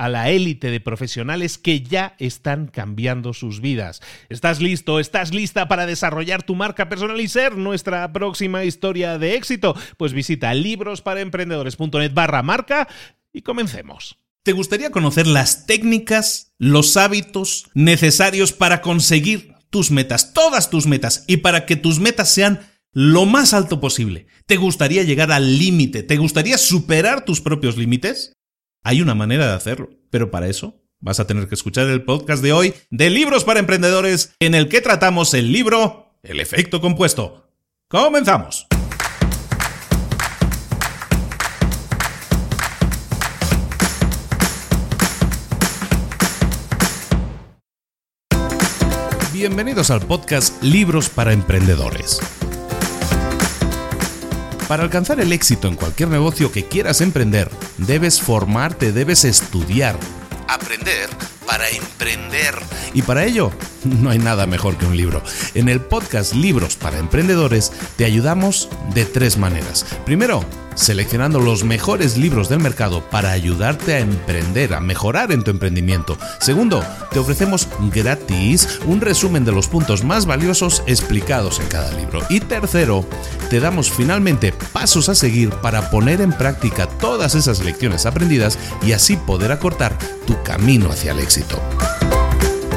a la élite de profesionales que ya están cambiando sus vidas. ¿Estás listo? ¿Estás lista para desarrollar tu marca personal y ser nuestra próxima historia de éxito? Pues visita librosparaemprendedores.net barra marca y comencemos. ¿Te gustaría conocer las técnicas, los hábitos necesarios para conseguir tus metas, todas tus metas, y para que tus metas sean lo más alto posible? ¿Te gustaría llegar al límite? ¿Te gustaría superar tus propios límites? Hay una manera de hacerlo, pero para eso vas a tener que escuchar el podcast de hoy de Libros para Emprendedores, en el que tratamos el libro El efecto compuesto. ¡Comenzamos! Bienvenidos al podcast Libros para Emprendedores para alcanzar el éxito en cualquier negocio que quieras emprender, debes formarte, debes estudiar, aprender para emprender. Y para ello, no hay nada mejor que un libro. En el podcast Libros para Emprendedores te ayudamos de tres maneras. Primero, seleccionando los mejores libros del mercado para ayudarte a emprender, a mejorar en tu emprendimiento. Segundo, te ofrecemos gratis un resumen de los puntos más valiosos explicados en cada libro. Y tercero, te damos finalmente pasos a seguir para poner en práctica todas esas lecciones aprendidas y así poder acortar tu camino hacia el éxito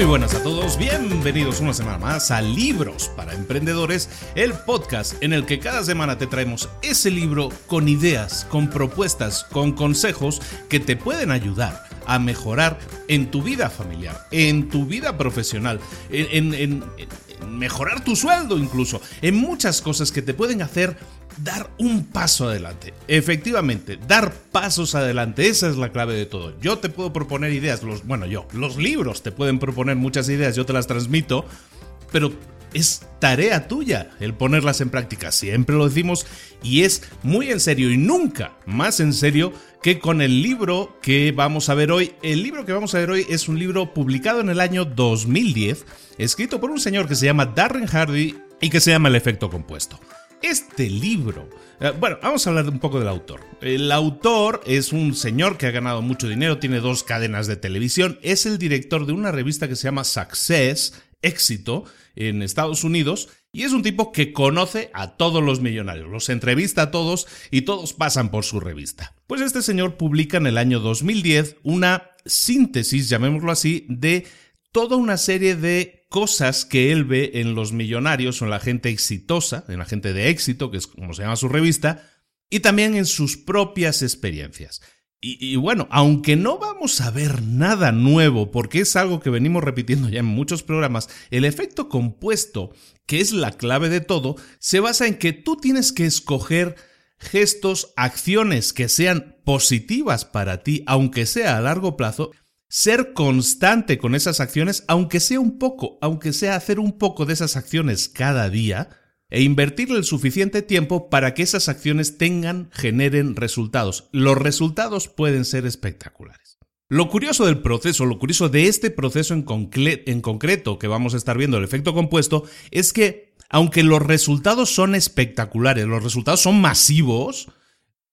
Muy buenas a todos, bienvenidos una semana más a Libros para Emprendedores, el podcast en el que cada semana te traemos ese libro con ideas, con propuestas, con consejos que te pueden ayudar a mejorar en tu vida familiar, en tu vida profesional, en, mejorar tu sueldo incluso, en muchas cosas que te pueden hacer dar un paso adelante. Efectivamente, dar pasos adelante, esa es la clave de todo. Yo te puedo proponer ideas, los, bueno, yo, los libros te pueden proponer muchas ideas, yo te las transmito, pero es tarea tuya el ponerlas en práctica. Siempre lo decimos y es muy en serio y nunca más en serio que con el libro que vamos a ver hoy. El libro que vamos a ver hoy es un libro publicado en el año 2010, escrito por un señor que se llama Darren Hardy y que se llama El efecto compuesto. Este libro, eh, bueno, vamos a hablar un poco del autor. El autor es un señor que ha ganado mucho dinero, tiene dos cadenas de televisión, es el director de una revista que se llama Success, éxito, en Estados Unidos, y es un tipo que conoce a todos los millonarios, los entrevista a todos y todos pasan por su revista. Pues este señor publica en el año 2010 una síntesis, llamémoslo así, de toda una serie de cosas que él ve en los millonarios o en la gente exitosa, en la gente de éxito, que es como se llama su revista, y también en sus propias experiencias. Y, bueno, aunque no vamos a ver nada nuevo, porque es algo que venimos repitiendo ya en muchos programas, el efecto compuesto, que es la clave de todo, se basa en que tú tienes que escoger gestos, acciones que sean positivas para ti, aunque sea a largo plazo, ser constante con esas acciones, aunque sea un poco, aunque sea hacer un poco de esas acciones cada día, e invertirle el suficiente tiempo para que esas acciones tengan, generen resultados. Los resultados pueden ser espectaculares. Lo curioso del proceso, lo curioso de este proceso en, en concreto que vamos a estar viendo, el efecto compuesto, es que aunque los resultados son espectaculares, los resultados son masivos,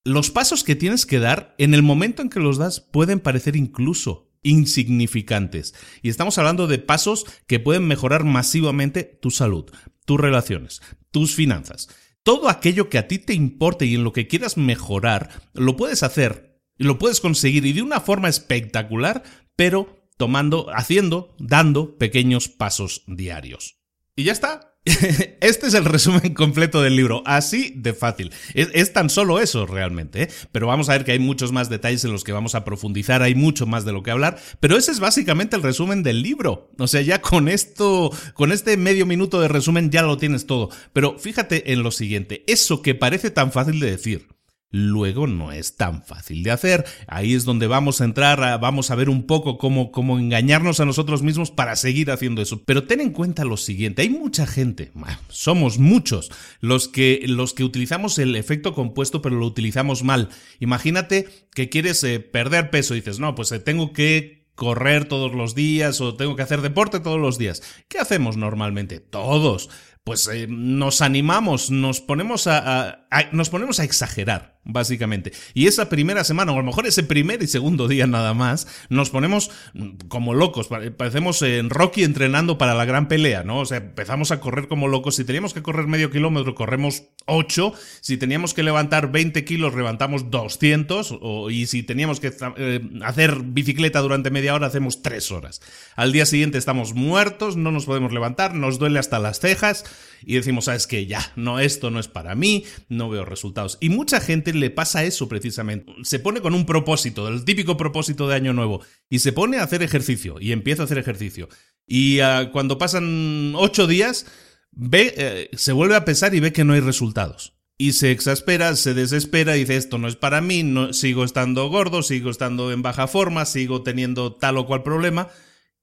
los pasos que tienes que dar en el momento en que los das pueden parecer incluso insignificantes. Y estamos hablando de pasos que pueden mejorar masivamente tu salud, tus relaciones, tus finanzas. Todo aquello que a ti te importe y en lo que quieras mejorar, lo puedes hacer lo puedes conseguir y de una forma espectacular, pero tomando, haciendo, dando pequeños pasos diarios. Y ya está. Este es el resumen completo del libro, así de fácil. Es, tan solo eso realmente, ¿eh? pero vamos a ver que hay muchos más detalles en los que vamos a profundizar, hay mucho más de lo que hablar, pero ese es básicamente el resumen del libro. O sea, ya con esto, con este medio minuto de resumen ya lo tienes todo. Pero fíjate en lo siguiente, eso que parece tan fácil de decir, luego no es tan fácil de hacer. Ahí es donde vamos a entrar, vamos a ver un poco cómo, cómo engañarnos a nosotros mismos para seguir haciendo eso. Pero ten en cuenta lo siguiente, hay mucha gente, somos muchos, los que, los que utilizamos el efecto compuesto pero lo utilizamos mal. Imagínate que quieres eh, perder peso y dices, no, pues eh, tengo que correr todos los días o tengo que hacer deporte todos los días. ¿Qué hacemos normalmente? Todos pues eh, nos animamos, nos ponemos a, nos ponemos a exagerar, básicamente. Y esa primera semana, o a lo mejor ese primer y segundo día nada más, nos ponemos mm, como locos. Parecemos en Rocky entrenando para la gran pelea, ¿no? O sea, empezamos a correr como locos. Si teníamos que correr medio kilómetro, corremos 8. Si teníamos que levantar 20 kilos, levantamos 200. y si teníamos que eh, hacer bicicleta durante media hora, hacemos 3 horas. Al día siguiente estamos muertos, no nos podemos levantar, nos duele hasta las cejas y decimos, sabes que ya, no, esto no es para mí, no veo resultados. Y mucha gente le pasa eso precisamente. Se pone con un propósito, el típico propósito de año nuevo, y se pone a hacer ejercicio, y empieza a hacer ejercicio. Y ah, cuando pasan ocho días, ve, eh, se vuelve a pesar y ve que no hay resultados. Y se exaspera, se desespera y dice, esto no es para mí, no, sigo estando gordo, sigo estando en baja forma, sigo teniendo tal o cual problema,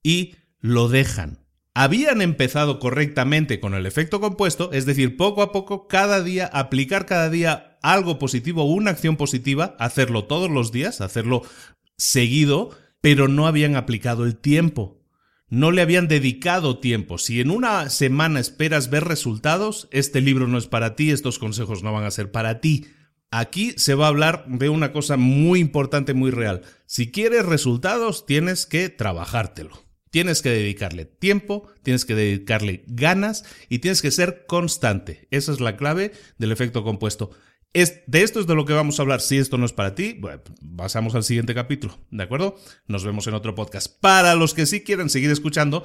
y lo dejan habían empezado correctamente con el efecto compuesto, es decir, poco a poco, cada día, aplicar cada día algo positivo, una acción positiva, hacerlo todos los días, hacerlo seguido, pero no habían aplicado el tiempo. No le habían dedicado tiempo. Si en una semana esperas ver resultados, este libro no es para ti, estos consejos no van a ser para ti. Aquí se va a hablar de una cosa muy importante, muy real. Si quieres resultados, tienes que trabajártelo. Tienes que dedicarle tiempo, tienes que dedicarle ganas y tienes que ser constante. Esa es la clave del efecto compuesto. Es, de esto es de lo que vamos a hablar. Si esto no es para ti, bueno, pasamos al siguiente capítulo, ¿de acuerdo? Nos vemos en otro podcast. Para los que sí quieren seguir escuchando,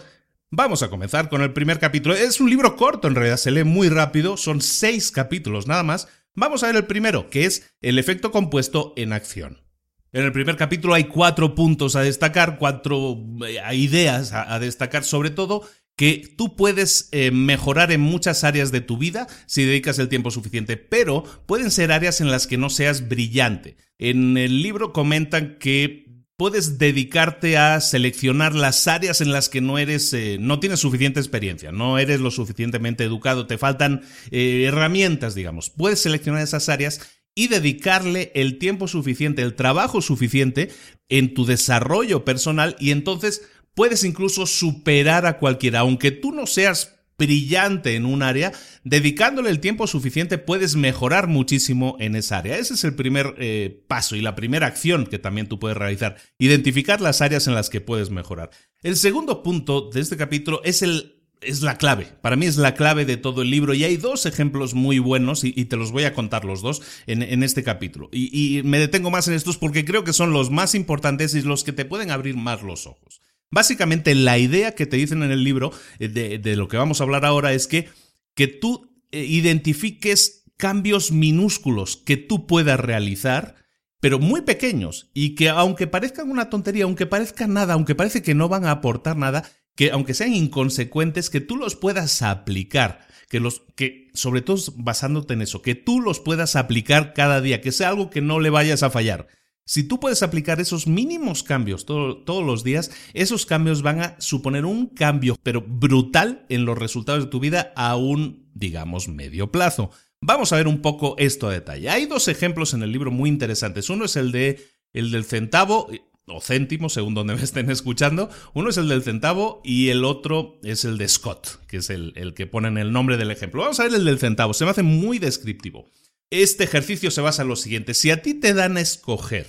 vamos a comenzar con el primer capítulo. Es un libro corto, en realidad, se lee muy rápido, son seis capítulos nada más. Vamos a ver el primero, que es el efecto compuesto en acción. En el primer capítulo hay cuatro puntos a destacar, cuatro eh, ideas a, destacar, sobre todo que tú puedes eh, mejorar en muchas áreas de tu vida si dedicas el tiempo suficiente, pero pueden ser áreas en las que no seas brillante. En el libro comentan que puedes dedicarte a seleccionar las áreas en las que no eres, eh, no tienes suficiente experiencia, no eres lo suficientemente educado, te faltan herramientas, digamos. Puedes seleccionar esas áreas y dedicarle el tiempo suficiente, el trabajo suficiente en tu desarrollo personal y entonces puedes incluso superar a cualquiera, aunque tú no seas brillante en un área, dedicándole el tiempo suficiente puedes mejorar muchísimo en esa área. Ese es el primer eh, paso y la primera acción que también tú puedes realizar, identificar las áreas en las que puedes mejorar. El segundo punto de este capítulo es el es la clave. Para mí es la clave de todo el libro. Y hay dos ejemplos muy buenos, y, te los voy a contar los dos en, este capítulo. Y, me detengo más en estos porque creo que son los más importantes y los que te pueden abrir más los ojos. Básicamente, la idea que te dicen en el libro, eh, de, lo que vamos a hablar ahora, es que, que tú eh, identifiques cambios minúsculos que tú puedas realizar pero muy pequeños y que aunque parezcan una tontería, aunque parezca nada, aunque parece que no van a aportar nada, que aunque sean inconsecuentes, que tú los puedas aplicar, que los que sobre todo basándote en eso, que tú los puedas aplicar cada día, que sea algo que no le vayas a fallar. Si tú puedes aplicar esos mínimos cambios todos los días, esos cambios van a suponer un cambio, pero brutal en los resultados de tu vida a un, digamos, medio plazo. Vamos a ver un poco esto a detalle. Hay dos ejemplos en el libro muy interesantes. Uno es el de el del centavo o céntimo, según donde me estén escuchando. Uno es el del centavo y el otro es el de Scott, que es el, el que ponen el nombre del ejemplo. Vamos a ver el del centavo. Se me hace muy descriptivo. Este ejercicio se basa en lo siguiente. Si a ti te dan a escoger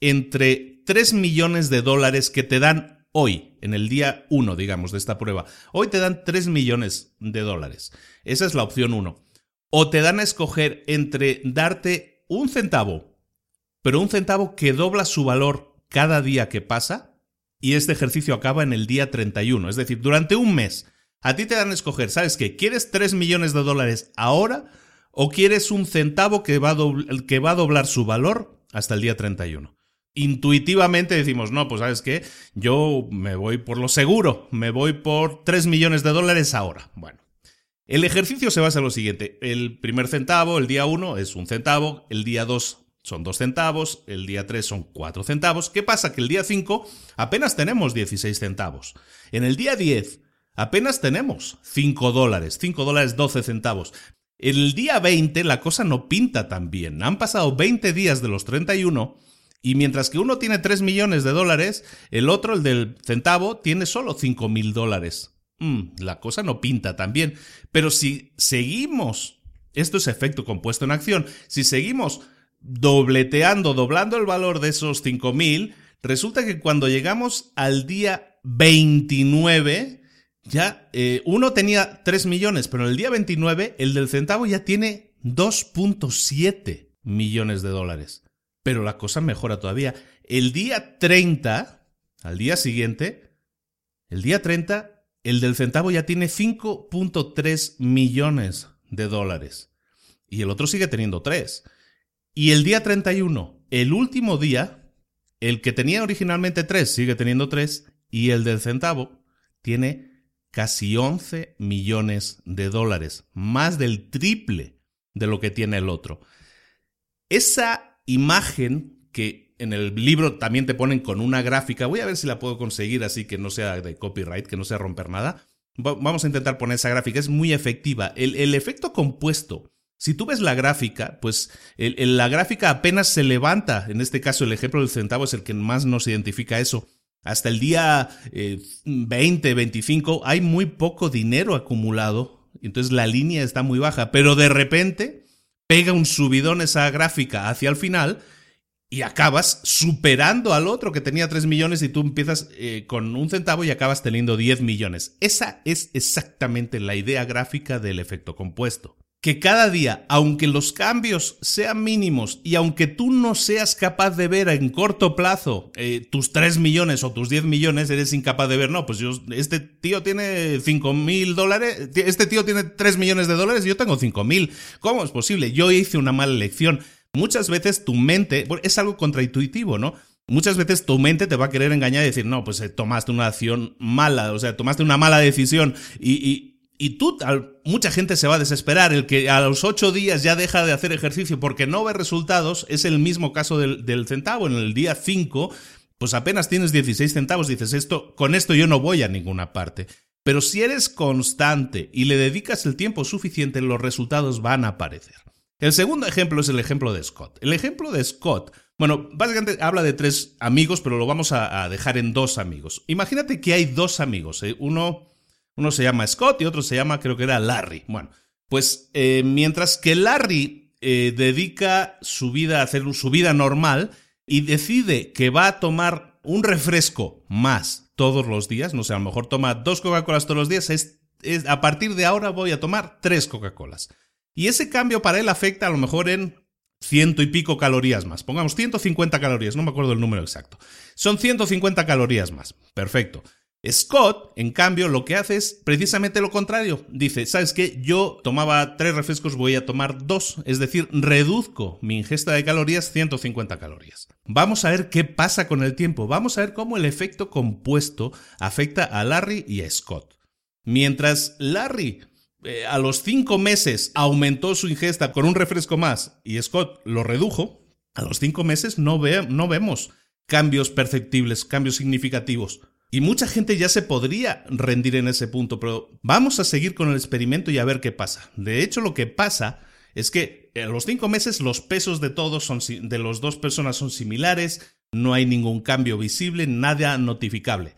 entre 3 millones de dólares que te dan hoy, en el día 1, digamos, de esta prueba, hoy te dan 3 millones de dólares. Esa es la opción 1 o te dan a escoger entre darte un centavo, pero un centavo que dobla su valor cada día que pasa, y este ejercicio acaba en el día 31, es decir, durante un mes. A ti te dan a escoger, ¿sabes qué? ¿Quieres 3 millones de dólares ahora o quieres un centavo que va, a que va a doblar su valor hasta el día 31? Intuitivamente decimos, no, pues sabes qué, yo me voy por lo seguro, me voy por 3 millones de dólares ahora. Bueno, el ejercicio se basa en lo siguiente. El primer centavo, el día 1, es un centavo, el día 2 son 2 centavos, el día 3 son 4 centavos. ¿Qué pasa? Que el día 5 apenas tenemos 16 centavos. En el día 10 apenas tenemos 5 dólares, 5 dólares 12 centavos. En el día 20 la cosa no pinta tan bien. Han pasado 20 días de los 31 y mientras que uno tiene 3 millones de dólares, el otro, el del centavo, tiene solo 5 mil dólares. Mm, la cosa no pinta tan bien. Pero si seguimos, esto es efecto compuesto en acción, si seguimos dobleteando, doblando el valor de esos 5.000, resulta que cuando llegamos al día 29, ya eh, uno tenía 3 millones, pero el día 29 el del centavo ya tiene 2.7 millones de dólares. Pero la cosa mejora todavía. El día 30, al día siguiente, el día 30 el del centavo ya tiene 5.3 millones de dólares. Y el otro sigue teniendo 3. Y el día 31, el último día, el que tenía originalmente 3 sigue teniendo 3. Y el del centavo tiene casi 11 millones de dólares. Más del triple de lo que tiene el otro. Esa imagen que en el libro también te ponen con una gráfica. Voy a ver si la puedo conseguir así que no sea de copyright, que no sea romper nada. Vamos a intentar poner esa gráfica, es muy efectiva. El, efecto compuesto, si tú ves la gráfica, pues la gráfica apenas se levanta. En este caso, el ejemplo del centavo es el que más nos identifica eso. Hasta el día 20, eh, 25, hay muy poco dinero acumulado. Entonces la línea está muy baja. Pero de repente pega un subidón esa gráfica hacia el final y acabas superando al otro que tenía 3 millones y tú empiezas eh, con un centavo y acabas teniendo 10 millones. Esa es exactamente la idea gráfica del efecto compuesto. Que cada día, aunque los cambios sean mínimos y aunque tú no seas capaz de ver en corto plazo eh, tus 3 millones o tus 10 millones, eres incapaz de ver, no, pues yo, este tío tiene 5 mil dólares, este tío tiene 3 millones de dólares yo tengo 5 mil. ¿Cómo es posible? Yo hice una mala elección. Muchas veces tu mente, es algo contraintuitivo, ¿no? Muchas veces tu mente te va a querer engañar y decir, no, pues eh, tomaste una acción mala, o sea, tomaste una mala decisión y, y, tú, mucha gente se va a desesperar. El que a los ocho días ya deja de hacer ejercicio porque no ve resultados es el mismo caso del, del centavo. En el día 5, pues apenas tienes 16 centavos, dices, esto, con esto yo no voy a ninguna parte. Pero si eres constante y le dedicas el tiempo suficiente, los resultados van a aparecer. El segundo ejemplo es el ejemplo de Scott. El ejemplo de Scott, bueno, básicamente habla de tres amigos, pero lo vamos a, dejar en dos amigos. Imagínate que hay dos amigos, ¿eh? uno, uno se llama Scott y otro se llama, creo que era Larry. Bueno, pues eh, mientras que Larry eh, dedica su vida a hacer su vida normal y decide que va a tomar un refresco más todos los días, no sé, a lo mejor toma dos Coca-Colas todos los días, es, a partir de ahora voy a tomar tres Coca-Colas. Y ese cambio para él afecta a lo mejor en ciento y pico calorías más. Pongamos 150 calorías, no me acuerdo el número exacto. Son 150 calorías más. Perfecto. Scott, en cambio, lo que hace es precisamente lo contrario. Dice, ¿sabes qué? Yo tomaba tres refrescos, voy a tomar dos, es decir, reduzco mi ingesta de calorías 150 calorías. Vamos a ver qué pasa con el tiempo, vamos a ver cómo el efecto compuesto afecta a Larry y a Scott. Mientras Larry eh, a los cinco meses aumentó su ingesta con un refresco más y Scott lo redujo, a los cinco meses no, no vemos cambios perceptibles, cambios significativos. Y mucha gente ya se podría rendir en ese punto, pero vamos a seguir con el experimento y a ver qué pasa. De hecho, lo que pasa es que a los cinco meses los pesos de todos son de las dos personas son similares, no hay ningún cambio visible, nada notificable.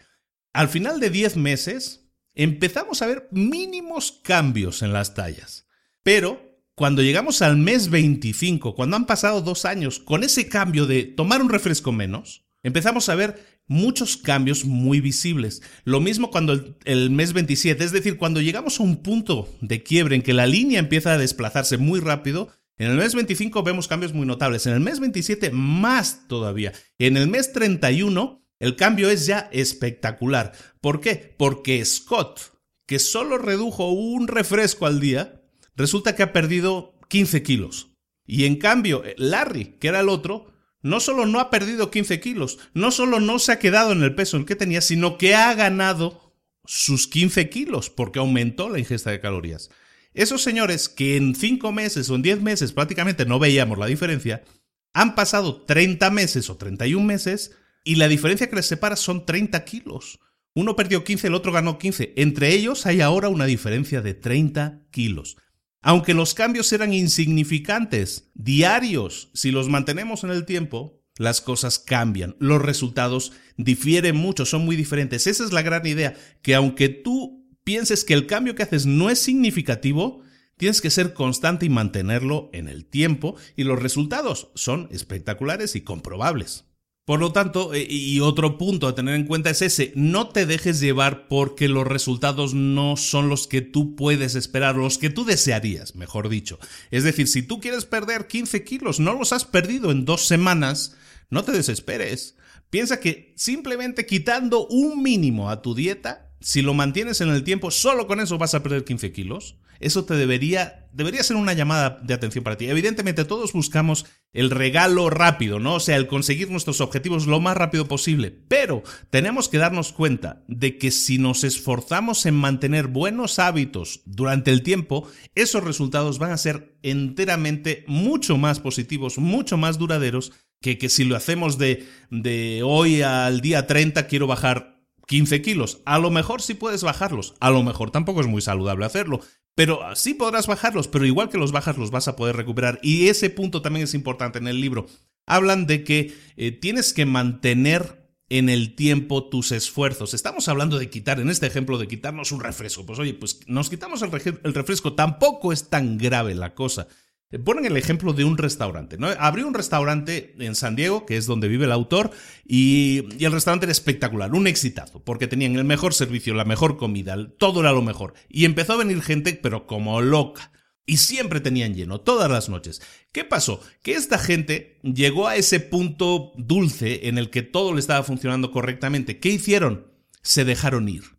Al final de diez meses empezamos a ver mínimos cambios en las tallas. Pero cuando llegamos al mes 25, cuando han pasado dos años, con ese cambio de tomar un refresco menos, empezamos a ver muchos cambios muy visibles. Lo mismo cuando el, mes 27, es decir, cuando llegamos a un punto de quiebre en que la línea empieza a desplazarse muy rápido, en el mes 25 vemos cambios muy notables, en el mes 27 más todavía, en el mes 31 el cambio es ya espectacular. ¿Por qué? Porque Scott, que solo redujo un refresco al día, resulta que ha perdido 15 kilos. Y en cambio, Larry, que era el otro, no solo no ha perdido 15 kilos, no solo no se ha quedado en el peso en el que tenía, sino que ha ganado sus 15 kilos porque aumentó la ingesta de calorías. Esos señores que en 5 meses o en 10 meses prácticamente no veíamos la diferencia, han pasado 30 meses o 31 meses y la diferencia que les separa son 30 kilos. Uno perdió 15, el otro ganó 15. Entre ellos hay ahora una diferencia de 30 kilos. Aunque los cambios eran insignificantes, diarios, si los mantenemos en el tiempo, las cosas cambian, los resultados difieren mucho, son muy diferentes. Esa es la gran idea, que aunque tú pienses que el cambio que haces no es significativo, tienes que ser constante y mantenerlo en el tiempo y los resultados son espectaculares y comprobables. Por lo tanto, eh, y otro punto a tener en cuenta es ese, no te dejes llevar porque los resultados no son los que tú puedes esperar, los que tú desearías, mejor dicho. Es decir, si tú quieres perder 15 kilos, no los has perdido en dos semanas, no te desesperes. Piensa que simplemente quitando un mínimo a tu dieta, si lo mantienes en el tiempo, solo con eso vas a perder 15 kilos. Eso te debería, debería ser una llamada de atención para ti. Evidentemente todos buscamos el regalo rápido, ¿no? O sea, el conseguir nuestros objetivos lo más rápido posible. Pero tenemos que darnos cuenta de que si nos esforzamos en mantener buenos hábitos durante el tiempo, esos resultados van a ser enteramente mucho más positivos, mucho más duraderos que, que si lo hacemos de, de hoy al día 30 quiero bajar 15 kilos. A lo mejor sí puedes bajarlos, a lo mejor tampoco es muy saludable hacerlo, pero sí podrás bajarlos, pero igual que los bajas los vas a poder recuperar. Y ese punto también es importante en el libro. Hablan de que eh, tienes que mantener en el tiempo tus esfuerzos. Estamos hablando de quitar, en este ejemplo, de quitarnos un refresco. Pues oye, pues nos quitamos el refresco, tampoco es tan grave la cosa. Eh, ponen el ejemplo de un restaurante. ¿no? Abrió un restaurante en San Diego, que es donde vive el autor, y, y, el restaurante era espectacular, un exitazo, porque tenían el mejor servicio, la mejor comida, todo era lo mejor. Y empezó a venir gente, pero como loca. Y siempre tenían lleno, todas las noches. ¿Qué pasó? Que esta gente llegó a ese punto dulce en el que todo le estaba funcionando correctamente. ¿Qué hicieron? Se dejaron ir.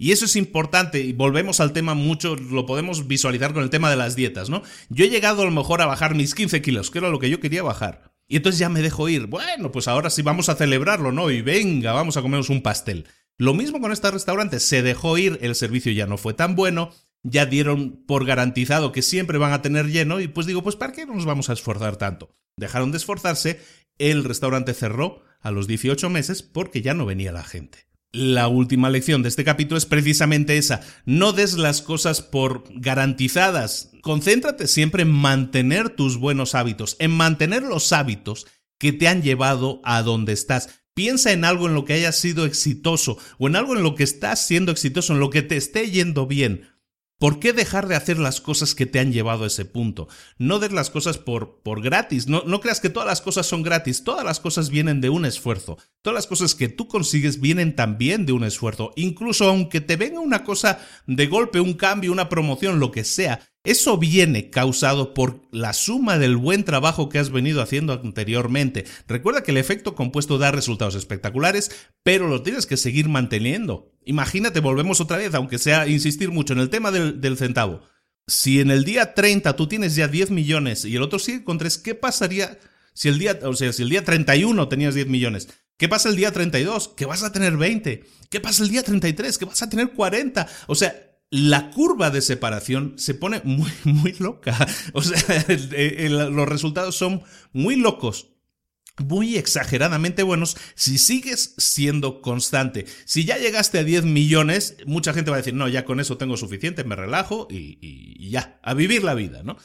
Y eso es importante y volvemos al tema mucho, lo podemos visualizar con el tema de las dietas, ¿no? Yo he llegado a lo mejor a bajar mis 15 kilos, que era lo que yo quería bajar. Y entonces ya me dejo ir. Bueno, pues ahora sí vamos a celebrarlo, ¿no? Y venga, vamos a comernos un pastel. Lo mismo con este restaurante, se dejó ir, el servicio ya no fue tan bueno, ya dieron por garantizado que siempre van a tener lleno y pues digo, pues ¿para qué nos vamos a esforzar tanto? Dejaron de esforzarse, el restaurante cerró a los 18 meses porque ya no venía la gente. La última lección de este capítulo es precisamente esa. No des las cosas por garantizadas. Concéntrate siempre en mantener tus buenos hábitos, en mantener los hábitos que te han llevado a donde estás. Piensa en algo en lo que hayas sido exitoso o en algo en lo que estás siendo exitoso, en lo que te esté yendo bien. ¿Por qué dejar de hacer las cosas que te han llevado a ese punto? No des las cosas por, por gratis. No, no creas que todas las cosas son gratis. Todas las cosas vienen de un esfuerzo. Todas las cosas que tú consigues vienen también de un esfuerzo. Incluso aunque te venga una cosa de golpe, un cambio, una promoción, lo que sea, eso viene causado por la suma del buen trabajo que has venido haciendo anteriormente. Recuerda que el efecto compuesto da resultados espectaculares, pero lo tienes que seguir manteniendo. Imagínate, volvemos otra vez, aunque sea insistir mucho en el tema del, centavo. Si en el día 30 tú tienes ya 10 millones y el otro sigue con 3, ¿qué pasaría si el día, o sea, si el día 31 tenías 10 millones? ¿Qué pasa el día 32? Que vas a tener 20. ¿Qué pasa el día 33? Que vas a tener 40. O sea, la curva de separación se pone muy, muy loca. O sea, los resultados son muy locos muy exageradamente buenos si sigues siendo constante. Si ya llegaste a 10 millones, mucha gente va a decir, no, ya con eso tengo suficiente, me relajo y, y, ya, a vivir la vida, ¿no?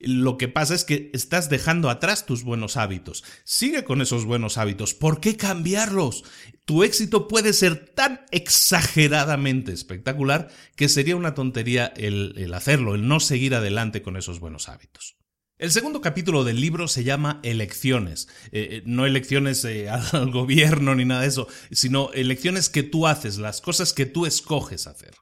Lo que pasa es que estás dejando atrás tus buenos hábitos. Sigue con esos buenos hábitos. ¿Por qué cambiarlos? Tu éxito puede ser tan exageradamente espectacular que sería una tontería el, el hacerlo, el no seguir adelante con esos buenos hábitos. El segundo capítulo del libro se llama Elecciones. Eh, eh, no elecciones eh, al gobierno ni nada de eso, sino elecciones que tú haces, las cosas que tú escoges hacer.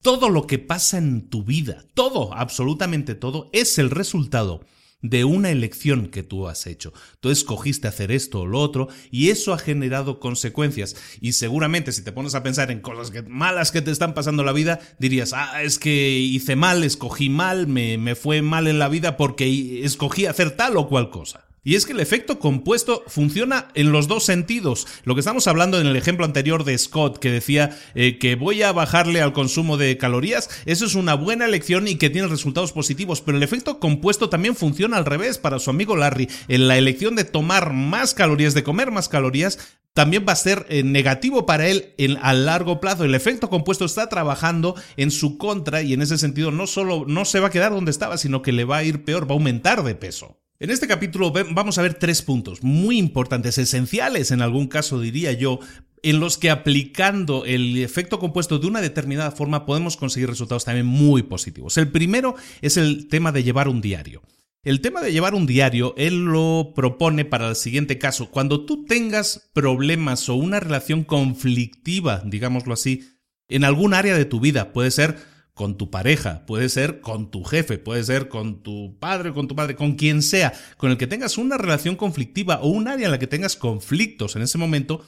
Todo lo que pasa en tu vida, todo, absolutamente todo, es el resultado de una elección que tú has hecho. Tú escogiste hacer esto o lo otro y eso ha generado consecuencias. Y seguramente si te pones a pensar en cosas malas que te están pasando la vida, dirías, ah, es que hice mal, escogí mal, me, me fue mal en la vida porque escogí hacer tal o cual cosa. Y es que el efecto compuesto funciona en los dos sentidos. Lo que estamos hablando en el ejemplo anterior de Scott, que decía eh, que voy a bajarle al consumo de calorías, eso es una buena elección y que tiene resultados positivos, pero el efecto compuesto también funciona al revés para su amigo Larry. En la elección de tomar más calorías, de comer más calorías, también va a ser eh, negativo para él a largo plazo. El efecto compuesto está trabajando en su contra y en ese sentido no solo no se va a quedar donde estaba, sino que le va a ir peor, va a aumentar de peso. En este capítulo vamos a ver tres puntos muy importantes, esenciales en algún caso diría yo, en los que aplicando el efecto compuesto de una determinada forma podemos conseguir resultados también muy positivos. El primero es el tema de llevar un diario. El tema de llevar un diario, él lo propone para el siguiente caso. Cuando tú tengas problemas o una relación conflictiva, digámoslo así, en algún área de tu vida, puede ser con tu pareja, puede ser con tu jefe, puede ser con tu padre, con tu padre, con quien sea, con el que tengas una relación conflictiva o un área en la que tengas conflictos en ese momento,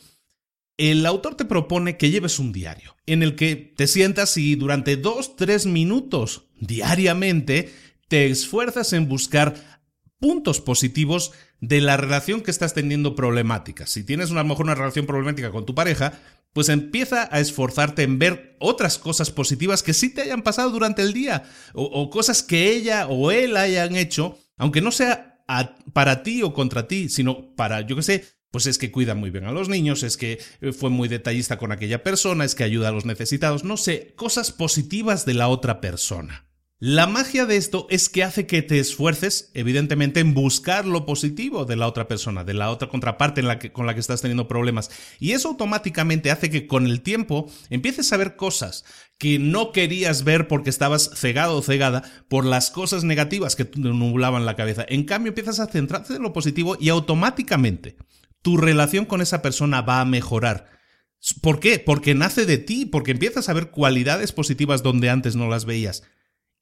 el autor te propone que lleves un diario en el que te sientas y durante dos, tres minutos diariamente te esfuerzas en buscar puntos positivos de la relación que estás teniendo problemática. Si tienes a lo mejor una relación problemática con tu pareja, pues empieza a esforzarte en ver otras cosas positivas que sí te hayan pasado durante el día o, cosas que ella o él hayan hecho, aunque no sea para ti o contra ti, sino para, yo qué sé, pues es que cuida muy bien a los niños, es que eh, fue muy detallista con aquella persona, es que ayuda a los necesitados, no sé, cosas positivas de la otra persona. La magia de esto es que hace que te esfuerces, evidentemente, en buscar lo positivo de la otra persona, de la otra contraparte con la que estás teniendo problemas. Y eso automáticamente hace que con el tiempo empieces a ver cosas que no querías ver porque estabas cegado o cegada por las cosas negativas que te nublaban la cabeza. En cambio, empiezas a centrarte en lo positivo y automáticamente tu relación con esa persona va a mejorar. ¿Por qué? Porque nace de ti, porque empiezas a ver cualidades positivas donde antes no las veías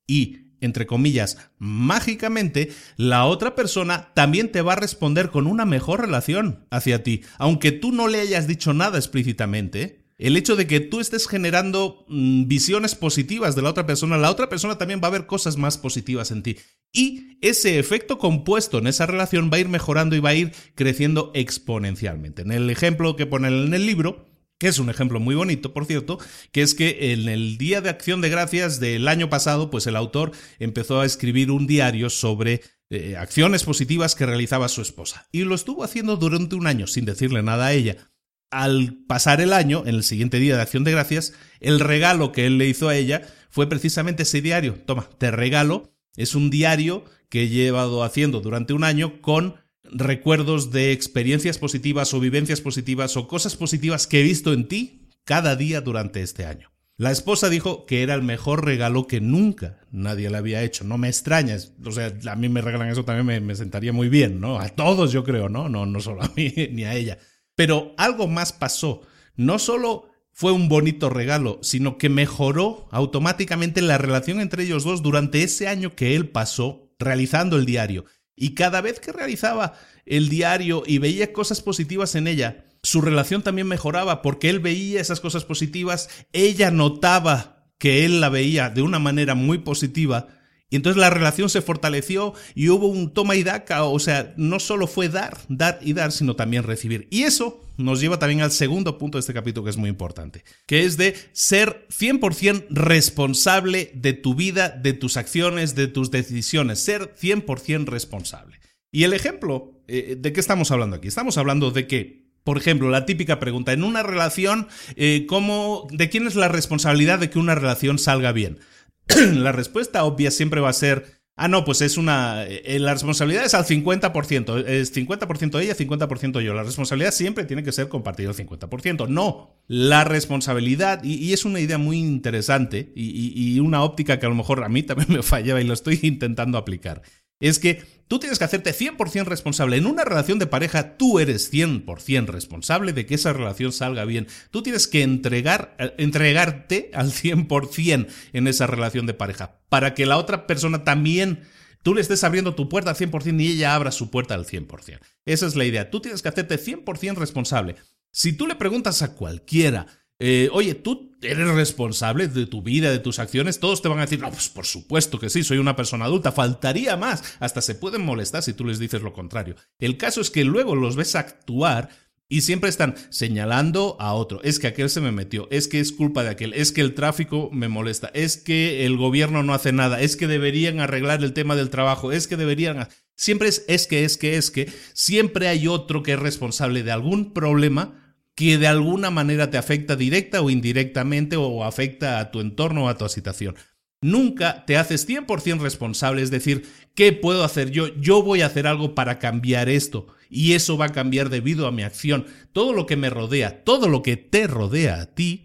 y, entre comillas, mágicamente, la otra persona también te va a responder con una mejor relación hacia ti, aunque tú no le hayas dicho nada explícitamente. El hecho de que tú estés generando mm, visiones positivas de la otra persona, la otra persona también va a ver cosas más positivas en ti. Y ese efecto compuesto en esa relación va a ir mejorando y va a ir creciendo exponencialmente. En el ejemplo que pone en el libro, que es un ejemplo muy bonito, por cierto, que es que en el Día de Acción de Gracias del año pasado, pues el autor empezó a escribir un diario sobre eh, acciones positivas que realizaba su esposa. Y lo estuvo haciendo durante un año sin decirle nada a ella. Al pasar el año, en el siguiente día de Acción de Gracias, el regalo que él le hizo a ella fue precisamente ese diario. Toma, te regalo. Es un diario que he llevado haciendo durante un año con recuerdos de experiencias positivas o vivencias positivas o cosas positivas que he visto en ti cada día durante este año. La esposa dijo que era el mejor regalo que nunca nadie le había hecho. No me extrañas. O sea, a mí me regalan eso también me, me, sentaría muy bien, ¿no? A todos yo creo, ¿no? No, no solo a mí ni a ella. Pero algo más pasó. No solo fue un bonito regalo, sino que mejoró automáticamente la relación entre ellos dos durante ese año que él pasó realizando el diario. Y cada vez que realizaba el diario y veía cosas positivas en ella, su relación también mejoraba porque él veía esas cosas positivas, ella notaba que él la veía de una manera muy positiva y entonces la relación se fortaleció y hubo un toma y daca, o sea, no solo fue dar, dar y dar, sino también recibir. Y eso nos lleva también al segundo punto de este capítulo que es muy importante, que es de ser 100% responsable de tu vida, de tus acciones, de tus decisiones, ser 100% responsable. Y el ejemplo, eh, ¿de qué estamos hablando aquí? Estamos hablando de que por ejemplo, la típica pregunta, en una relación, eh, ¿cómo, ¿de quién es la responsabilidad de que una relación salga bien? la respuesta obvia siempre va a ser, ah, no, pues es una, eh, la responsabilidad es al 50%, es 50% ella, 50% yo. La responsabilidad siempre tiene que ser compartida al 50%. No, la responsabilidad, y, es una idea muy interesante y, y una óptica que a lo mejor a mí también me fallaba y lo estoy intentando aplicar es que tú tienes que hacerte 100% responsable. En una relación de pareja, tú eres 100% responsable de que esa relación salga bien. Tú tienes que entregar, eh, entregarte al 100% en esa relación de pareja para que la otra persona también tú le estés abriendo tu puerta al 100% y ella abra su puerta al 100%. Esa es la idea. Tú tienes que hacerte 100% responsable. Si tú le preguntas a cualquiera, eh, oye, tú eres responsable de tu vida, de tus acciones, todos te van a decir, no, pues por supuesto que sí, soy una persona adulta, faltaría más, hasta se pueden molestar si tú les dices lo contrario. El caso es que luego los ves actuar y siempre están señalando a otro. Es que aquel se me metió, es que es culpa de aquel, es que el tráfico me molesta, es que el gobierno no hace nada, es que deberían arreglar el tema del trabajo, es que deberían... Siempre es, es que, es que, es que, siempre hay otro que es responsable de algún problema que de alguna manera te afecta directa o indirectamente o afecta a tu entorno o a tu situación. Nunca te haces 100% responsable, es decir, ¿qué puedo hacer yo? Yo voy a hacer algo para cambiar esto y eso va a cambiar debido a mi acción. Todo lo que me rodea, todo lo que te rodea a ti,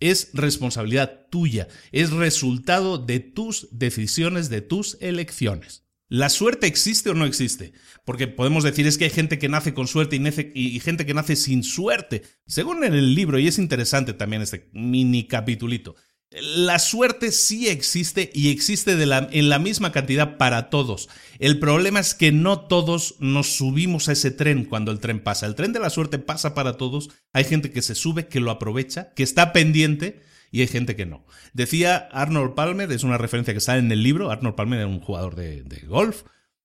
es responsabilidad tuya, es resultado de tus decisiones, de tus elecciones. ¿La suerte existe o no existe? Porque podemos decir es que hay gente que nace con suerte y, gente que nace sin suerte. Según en el libro, y es interesante también este mini capitulito, la suerte sí existe y existe en la misma cantidad para todos. El problema es que no todos nos subimos a ese tren cuando el tren pasa. El tren de la suerte pasa para todos. Hay gente que se sube, que lo aprovecha, que está pendiente y hay gente que no. Decía Arnold Palmer, es una referencia que sale en el libro, Arnold Palmer era un jugador de, golf,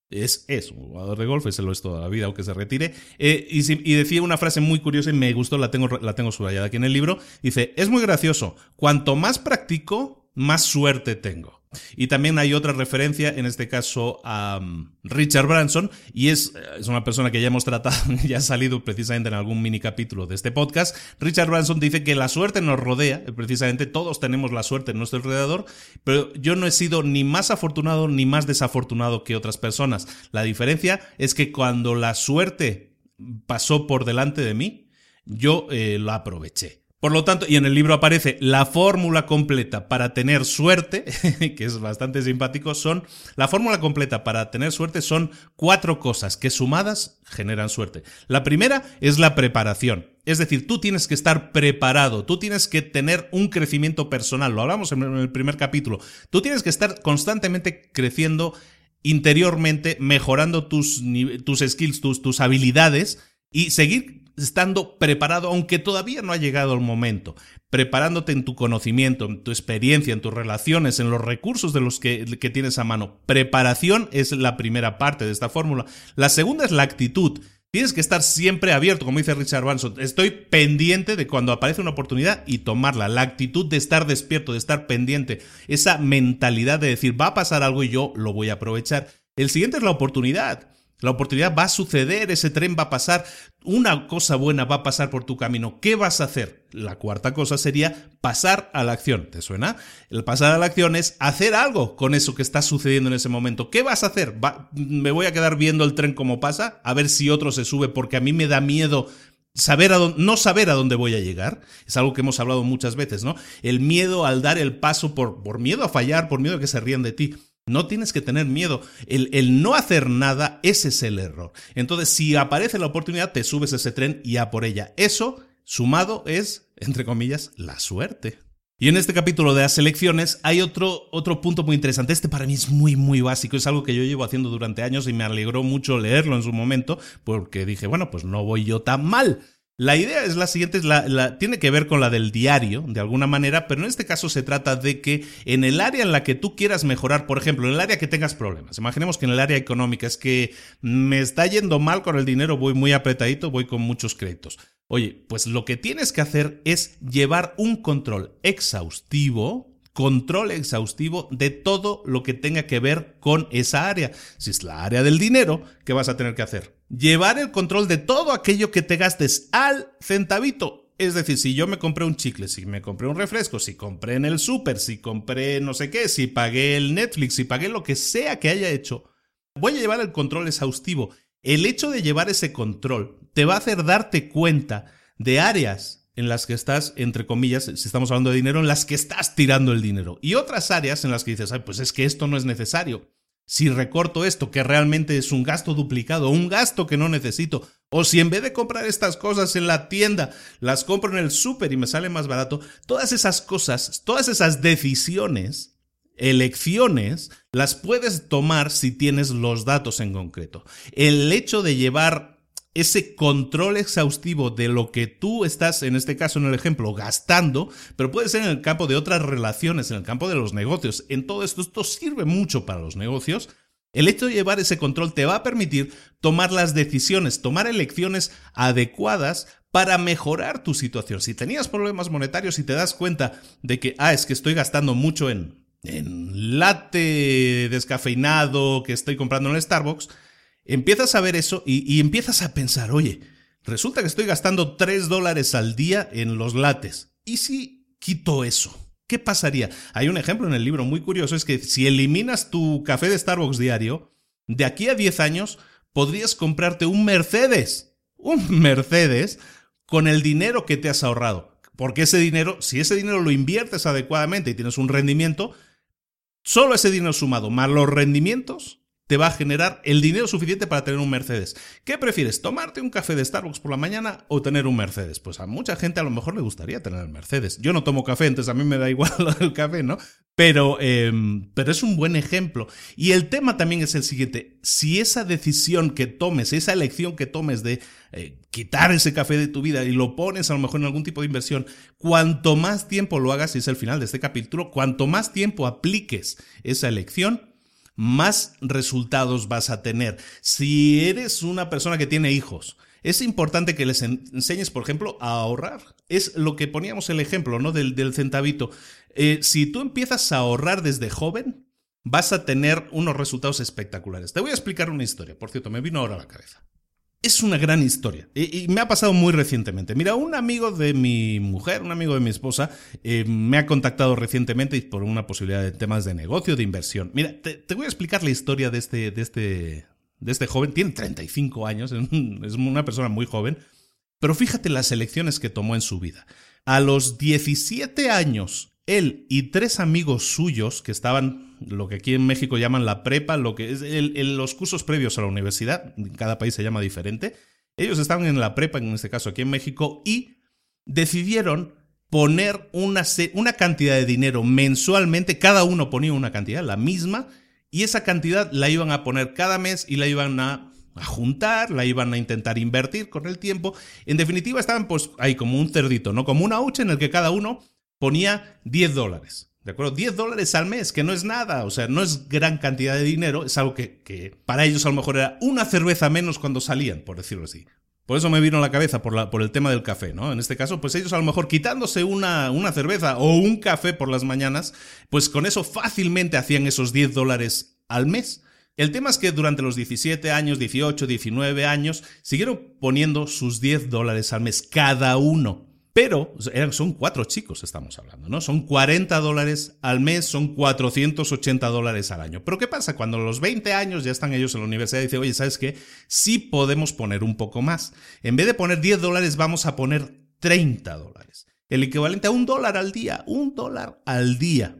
es, es, un jugador de golf, ese lo es toda la vida, aunque se retire. Eh, y, y, decía una frase muy curiosa y me gustó, la tengo, la tengo subrayada aquí en el libro. Dice: Es muy gracioso. Cuanto más practico, más suerte tengo. Y también hay otra referencia, en este caso a um, Richard Branson, y es, eh, es, una persona que ya hemos tratado, ya ha salido precisamente en algún mini capítulo de este podcast. Richard Branson dice que la suerte nos rodea, eh, precisamente todos tenemos la suerte en nuestro alrededor, pero yo no he sido ni más afortunado ni más desafortunado que otras personas. La diferencia es que cuando la suerte pasó por delante de mí, yo eh, la aproveché. Por lo tanto, y en el libro aparece la fórmula completa para tener suerte, que es bastante simpático, son la fórmula completa para tener suerte son cuatro cosas que sumadas generan suerte. La primera es la preparación. Es decir, tú tienes que estar preparado, tú tienes que tener un crecimiento personal, lo hablamos en el primer capítulo, tú tienes que estar constantemente creciendo interiormente, mejorando tus, tus skills, tus, tus habilidades y seguir estando preparado, aunque todavía no ha llegado el momento, preparándote en tu conocimiento, en tu experiencia, en tus relaciones, en los recursos de los que, que tienes a mano. Preparación es la primera parte de esta fórmula. La segunda es la actitud. Tienes que estar siempre abierto, como dice Richard Branson. Estoy pendiente de cuando aparece una oportunidad y tomarla. La actitud de estar despierto, de estar pendiente. Esa mentalidad de decir, va a pasar algo y yo lo voy a aprovechar. El siguiente es la oportunidad. La oportunidad va a suceder, ese tren va a pasar, una cosa buena va a pasar por tu camino. ¿Qué vas a hacer? La cuarta cosa sería pasar a la acción. ¿Te suena? El pasar a la acción es hacer algo con eso que está sucediendo en ese momento. ¿Qué vas a hacer? ¿Me voy a quedar viendo el tren como pasa? A ver si otro se sube porque a mí me da miedo saber a no saber a dónde voy a llegar. Es algo que hemos hablado muchas veces, ¿no? El miedo al dar el paso por, por miedo a fallar, por miedo a que se rían de ti. No tienes que tener miedo. El, el, no hacer nada, ese es el error. Entonces, si aparece la oportunidad, te subes a ese tren y a por ella. Eso, sumado, es, entre comillas, la suerte. Y en este capítulo de las elecciones hay otro, otro punto muy interesante. Este para mí es muy, muy básico. Es algo que yo llevo haciendo durante años y me alegró mucho leerlo en su momento porque dije, bueno, pues no voy yo tan mal. La idea es la siguiente, la, tiene que ver con la del diario, de alguna manera, pero en este caso se trata de que en el área en la que tú quieras mejorar, por ejemplo, en el área que tengas problemas, imaginemos que en el área económica es que me está yendo mal con el dinero, voy muy apretadito, voy con muchos créditos. Oye, pues lo que tienes que hacer es llevar un control exhaustivo, control exhaustivo de todo lo que tenga que ver con esa área. Si es la área del dinero, ¿qué vas a tener que hacer? llevar el control de todo aquello que te gastes al centavito. Es decir, si yo me compré un chicle, si me compré un refresco, si compré en el súper, si compré no sé qué, si pagué el Netflix, si pagué lo que sea que haya hecho, voy a llevar el control exhaustivo. El hecho de llevar ese control te va a hacer darte cuenta de áreas en las que estás, entre comillas, si estamos hablando de dinero, en las que estás tirando el dinero. Y otras áreas en las que dices, ay, pues es que esto no es necesario si recorto esto que realmente es un gasto duplicado, un gasto que no necesito, o si en vez de comprar estas cosas en la tienda, las compro en el súper y me sale más barato, todas esas cosas, todas esas decisiones, elecciones, las puedes tomar si tienes los datos en concreto. El hecho de llevar ese control exhaustivo de lo que tú estás, en este caso en el ejemplo, gastando, pero puede ser en el campo de otras relaciones, en el campo de los negocios. En todo esto, esto sirve mucho para los negocios. El hecho de llevar ese control te va a permitir tomar las decisiones, tomar elecciones adecuadas para mejorar tu situación. Si tenías problemas monetarios y te das cuenta de que, ah, es que estoy gastando mucho en, en latte descafeinado que estoy comprando en Starbucks, empiezas a ver eso y, empiezas a pensar, oye, resulta que estoy gastando 3 dólares al día en los lates. ¿Y si quito eso? ¿Qué pasaría? Hay un ejemplo en el libro muy curioso, es que si eliminas tu café de Starbucks diario, de aquí a 10 años podrías comprarte un Mercedes. Un Mercedes con el dinero que te has ahorrado. Porque ese dinero, si ese dinero lo inviertes adecuadamente y tienes un rendimiento, solo ese dinero sumado más los rendimientos te va a generar el dinero suficiente para tener un Mercedes. ¿Qué prefieres? ¿Tomarte un café de Starbucks por la mañana o tener un Mercedes? Pues a mucha gente a lo mejor le gustaría tener el Mercedes. Yo no tomo café, entonces a mí me da igual el café, ¿no? Pero, em, pero es un buen ejemplo. Y el tema también es el siguiente. Si esa decisión que tomes, esa elección que tomes de eh, quitar ese café de tu vida y lo pones a lo mejor en algún tipo de inversión, cuanto más tiempo lo hagas, y es el final de este capítulo, cuanto más tiempo apliques esa elección, más resultados vas a tener. Si eres una persona que tiene hijos, es importante que les enseñes, por ejemplo, a ahorrar. Es lo que poníamos el ejemplo, ¿no? Del, del centavito. Eh, si tú empiezas a ahorrar desde joven, vas a tener unos resultados espectaculares. Te voy a explicar una historia. Por cierto, me vino ahora a la cabeza es una gran historia y, me ha pasado muy recientemente. Mira, un amigo de mi mujer, un amigo de mi esposa, eh, me ha contactado recientemente por una posibilidad de temas de negocio, de inversión. Mira, te, voy a explicar la historia de este, de este, de este joven. Tiene 35 años, es una persona muy joven, pero fíjate las elecciones que tomó en su vida. A los 17 años, él y tres amigos suyos que estaban lo que aquí en México llaman la prepa, lo que es los cursos previos a la universidad, en cada país se llama diferente. Ellos estaban en la prepa, en este caso aquí en México, y decidieron poner una, una cantidad de dinero mensualmente, cada uno ponía una cantidad, la misma, y esa cantidad la iban a poner cada mes y la iban a, juntar, la iban a intentar invertir con el tiempo. En definitiva, estaban pues ahí como un cerdito, ¿no? Como una hucha en el que cada uno ponía 10 dólares. ¿De acuerdo? 10 dólares al mes, que no es nada, o sea, no es gran cantidad de dinero, es algo que, para ellos a lo mejor era una cerveza menos cuando salían, por decirlo así. Por eso me vino a la cabeza por, la, por el tema del café, ¿no? En este caso, pues ellos a lo mejor quitándose una, una cerveza o un café por las mañanas, pues con eso fácilmente hacían esos 10 dólares al mes. El tema es que durante los 17 años, 18, 19 años, siguieron poniendo sus 10 dólares al mes cada uno. Pero son cuatro chicos, estamos hablando, ¿no? Son 40 dólares al mes, son 480 dólares al año. Pero ¿qué pasa? Cuando a los 20 años ya están ellos en la universidad y dicen, oye, ¿sabes qué? Sí podemos poner un poco más. En vez de poner 10 dólares, vamos a poner 30 dólares. El equivalente a un dólar al día, un dólar al día.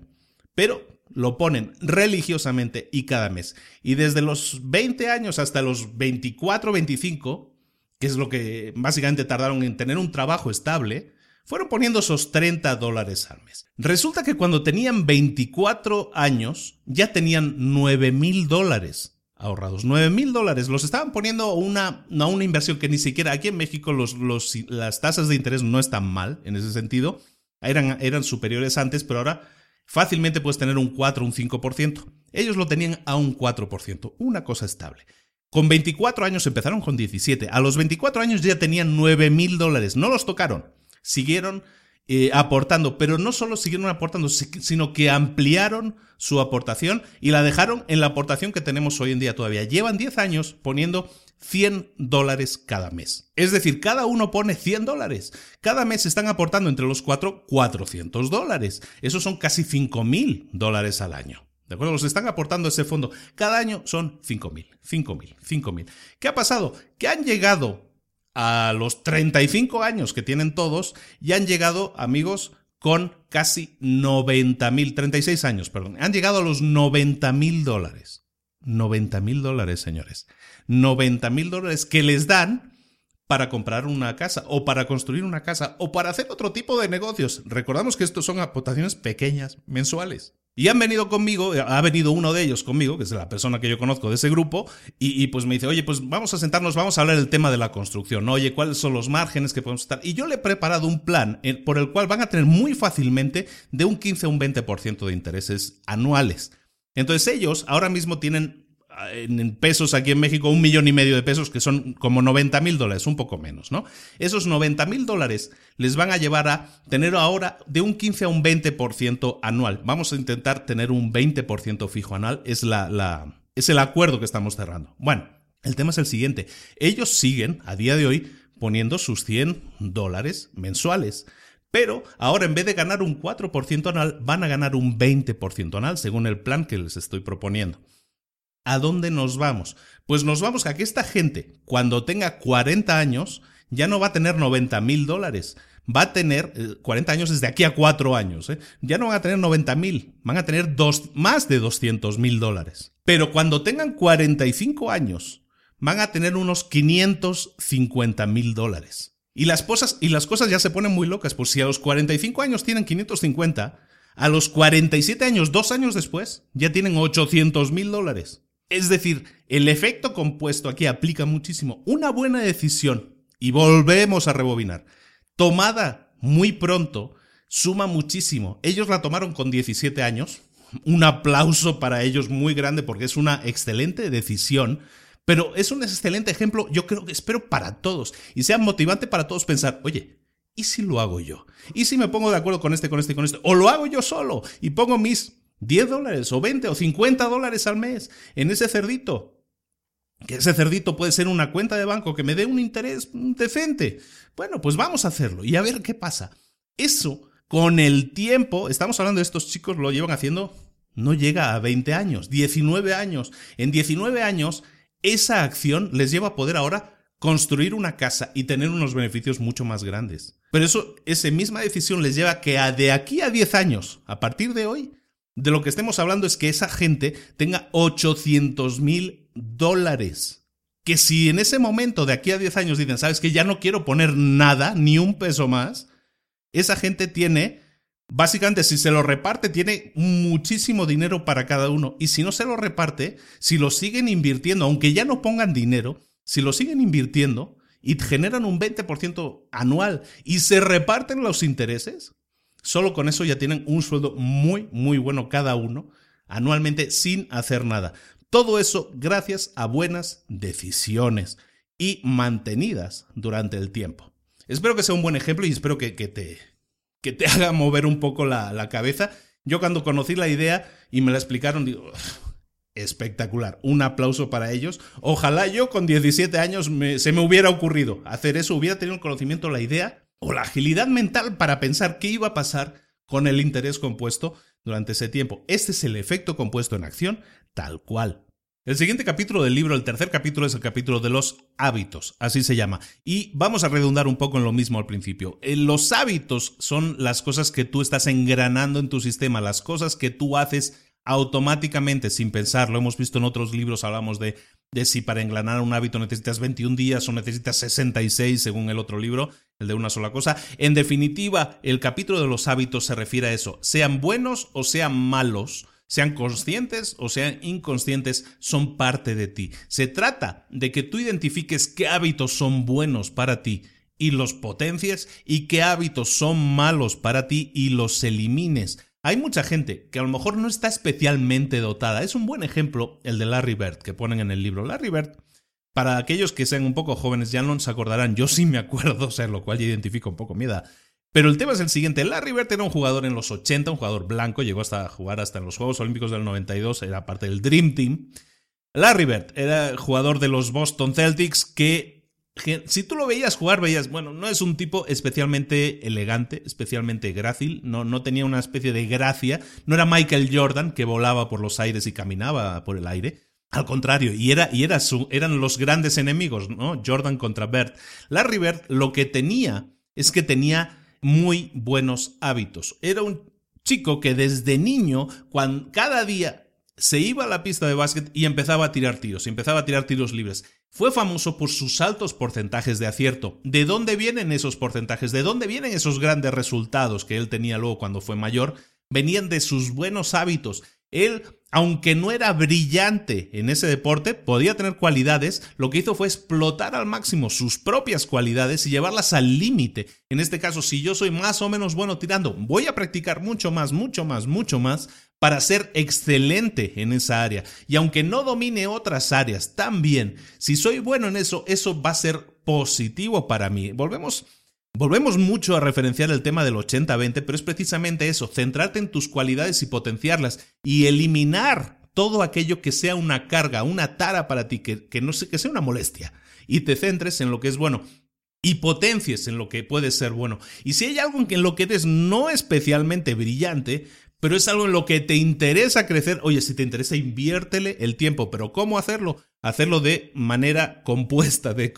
Pero lo ponen religiosamente y cada mes. Y desde los 20 años hasta los 24, 25, que es lo que básicamente tardaron en tener un trabajo estable, fueron poniendo esos 30 dólares al mes. Resulta que cuando tenían 24 años ya tenían 9 mil dólares. ahorrados. 9 mil dólares. Los estaban poniendo a una, una inversión que ni siquiera aquí en México las tasas de interés no están mal en ese sentido. Eran, eran superiores antes, pero ahora fácilmente puedes tener un 4 o un 5%. Ellos lo tenían a un 4%, una cosa estable. Con 24 años empezaron con 17. A los 24 años ya tenían 9 mil dólares. No los tocaron. Siguieron eh, aportando, pero no solo siguieron aportando, sino que ampliaron su aportación y la dejaron en la aportación que tenemos hoy en día todavía. Llevan 10 años poniendo 100 dólares cada mes. Es decir, cada uno pone 100 dólares. Cada mes están aportando entre los cuatro 400 dólares. Esos son casi 5 mil dólares al año. ¿De acuerdo? Los están aportando ese fondo. Cada año son 5 mil, 5 mil, 5 mil. ¿Qué ha pasado? Que han llegado a los 35 años que tienen todos y han llegado, amigos, con casi 90 mil, 36 años, perdón. Han llegado a los 90 mil dólares. 90 mil dólares, señores. 90 mil dólares que les dan para comprar una casa o para construir una casa o para hacer otro tipo de negocios. Recordamos que estos son aportaciones pequeñas, mensuales. Y han venido conmigo, ha venido uno de ellos conmigo, que es la persona que yo conozco de ese grupo, y, pues me dice, oye, pues vamos a sentarnos, vamos a hablar del tema de la construcción, oye, cuáles son los márgenes que podemos estar. Y yo le he preparado un plan eh, por el cual van a tener muy fácilmente de un 15 a un 20% de intereses anuales. Entonces ellos ahora mismo tienen en pesos aquí en México un millón y medio de pesos, que son como 90 mil dólares, un poco menos, ¿no? Esos 90 mil dólares les van a llevar a tener ahora de un 15 a un 20% anual. Vamos a intentar tener un 20% fijo anual, es, la, la, es el acuerdo que estamos cerrando. Bueno, el tema es el siguiente. Ellos siguen, a día de hoy, poniendo sus 100 dólares mensuales. Pero ahora en vez de ganar un 4% anual, van a ganar un 20% anual, según el plan que les estoy proponiendo. ¿A dónde nos vamos? Pues nos vamos a que esta gente, cuando tenga 40 años, ya no va a tener 90 mil dólares. Va a tener 40 eh, años desde aquí a 4 años. ¿eh? Ya no van a tener 90 mil, van a tener dos, más de 200 mil dólares. Pero cuando tengan 45 años, van a tener unos 550 mil dólares. Y las, cosas, y las cosas ya se ponen muy locas, pues si a los 45 años tienen 550, a los 47 años, dos años después, ya tienen 800 mil dólares. Es decir, el efecto compuesto aquí aplica muchísimo. Una buena decisión, y volvemos a rebobinar, tomada muy pronto, suma muchísimo. Ellos la tomaron con 17 años. Un aplauso para ellos muy grande porque es una excelente decisión. Pero es un excelente ejemplo, yo creo que espero para todos. Y sea motivante para todos pensar, oye, ¿y si lo hago yo? ¿Y si me pongo de acuerdo con este, con este con este? O lo hago yo solo y pongo mis 10 dólares o 20 o 50 dólares al mes en ese cerdito. Que ese cerdito puede ser una cuenta de banco que me dé un interés decente. Bueno, pues vamos a hacerlo y a ver qué pasa. Eso, con el tiempo, estamos hablando de estos chicos, lo llevan haciendo, no llega a 20 años, 19 años. En 19 años, esa acción les lleva a poder ahora construir una casa y tener unos beneficios mucho más grandes. Pero eso, esa misma decisión les lleva a que de aquí a 10 años, a partir de hoy, de lo que estemos hablando es que esa gente tenga 800 mil dólares. Que si en ese momento, de aquí a 10 años, dicen, sabes que ya no quiero poner nada, ni un peso más, esa gente tiene, básicamente, si se lo reparte, tiene muchísimo dinero para cada uno. Y si no se lo reparte, si lo siguen invirtiendo, aunque ya no pongan dinero, si lo siguen invirtiendo y generan un 20% anual y se reparten los intereses, Solo con eso ya tienen un sueldo muy, muy bueno cada uno anualmente sin hacer nada. Todo eso gracias a buenas decisiones y mantenidas durante el tiempo. Espero que sea un buen ejemplo y espero que, te, que te haga mover un poco la, cabeza. Yo cuando conocí la idea y me la explicaron, digo, espectacular. Un aplauso para ellos. Ojalá yo con 17 años se me hubiera ocurrido hacer eso, hubiera tenido el conocimiento, la idea o la agilidad mental para pensar qué iba a pasar con el interés compuesto durante ese tiempo. Este es el efecto compuesto en acción tal cual. El siguiente capítulo del libro, el tercer capítulo, es el capítulo de los hábitos, así se llama. Y vamos a redundar un poco en lo mismo al principio. Eh, los hábitos son las cosas que tú estás engranando en tu sistema, las cosas que tú haces automáticamente sin pensarlo. Hemos visto en otros libros, hablamos de, de si para englanar un hábito necesitas 21 días o necesitas 66 según el otro libro, el de una sola cosa. En definitiva, el capítulo de los hábitos se refiere a eso, sean buenos o sean malos. sean conscientes o sean inconscientes, son parte de ti. Se trata de que tú identifiques qué hábitos son buenos para ti y los potencies y qué hábitos son malos para ti y los elimines. Hay mucha gente que a lo mejor no está especialmente dotada. Es un buen ejemplo el de Larry Bird que ponen en el libro. Larry Bird, para aquellos que sean un poco jóvenes ya no se acordarán, yo sí me acuerdo, o sea, lo cual ya identifico un poco mi edad. Pero el tema es el siguiente, Larry Bird era un jugador en los 80, un jugador blanco, llegó hasta jugar hasta en los Juegos Olímpicos del 92, era parte del Dream Team. Larry Bird era jugador de los Boston Celtics que si tú lo veías jugar, veías, bueno, no es un tipo especialmente elegante, especialmente grácil, no, no tenía una especie de gracia, no era Michael Jordan que volaba por los aires y caminaba por el aire. Al contrario, y, era, y era eran los grandes enemigos, ¿no? Jordan contra Bird. Larry Bird lo que tenía es que tenía muy buenos hábitos. Era un chico que desde niño, cuando, cada día se iba a la pista de básquet y empezaba a tirar tiros, empezaba a tirar tiros libres. Fue famoso por sus altos porcentajes de acierto. ¿De dónde vienen esos porcentajes? ¿De dónde vienen esos grandes resultados que él tenía luego cuando fue mayor? Venían de sus buenos hábitos. Él, aunque no era brillante en ese deporte, podía tener cualidades, lo que hizo fue explotar al máximo sus propias cualidades y llevarlas al límite. En este caso, si yo soy más o menos bueno tirando, voy a practicar mucho más, mucho más, mucho más para ser excelente en esa área. Y aunque no domine otras áreas también, si soy bueno en eso, eso va a ser positivo para mí. Volvemos Volvemos mucho a referenciar el tema del 80-20, pero es precisamente eso, centrarte en tus cualidades y potenciarlas y eliminar todo aquello que sea una carga, una tara para ti, que, que no que sea una molestia, y te centres en lo que es bueno y potencies en lo que puede ser bueno. Y si hay algo en lo que eres no especialmente brillante, pero es algo en lo que te interesa crecer. Oye, si te interesa, inviértele el tiempo, pero ¿cómo hacerlo? Hacerlo de manera compuesta, de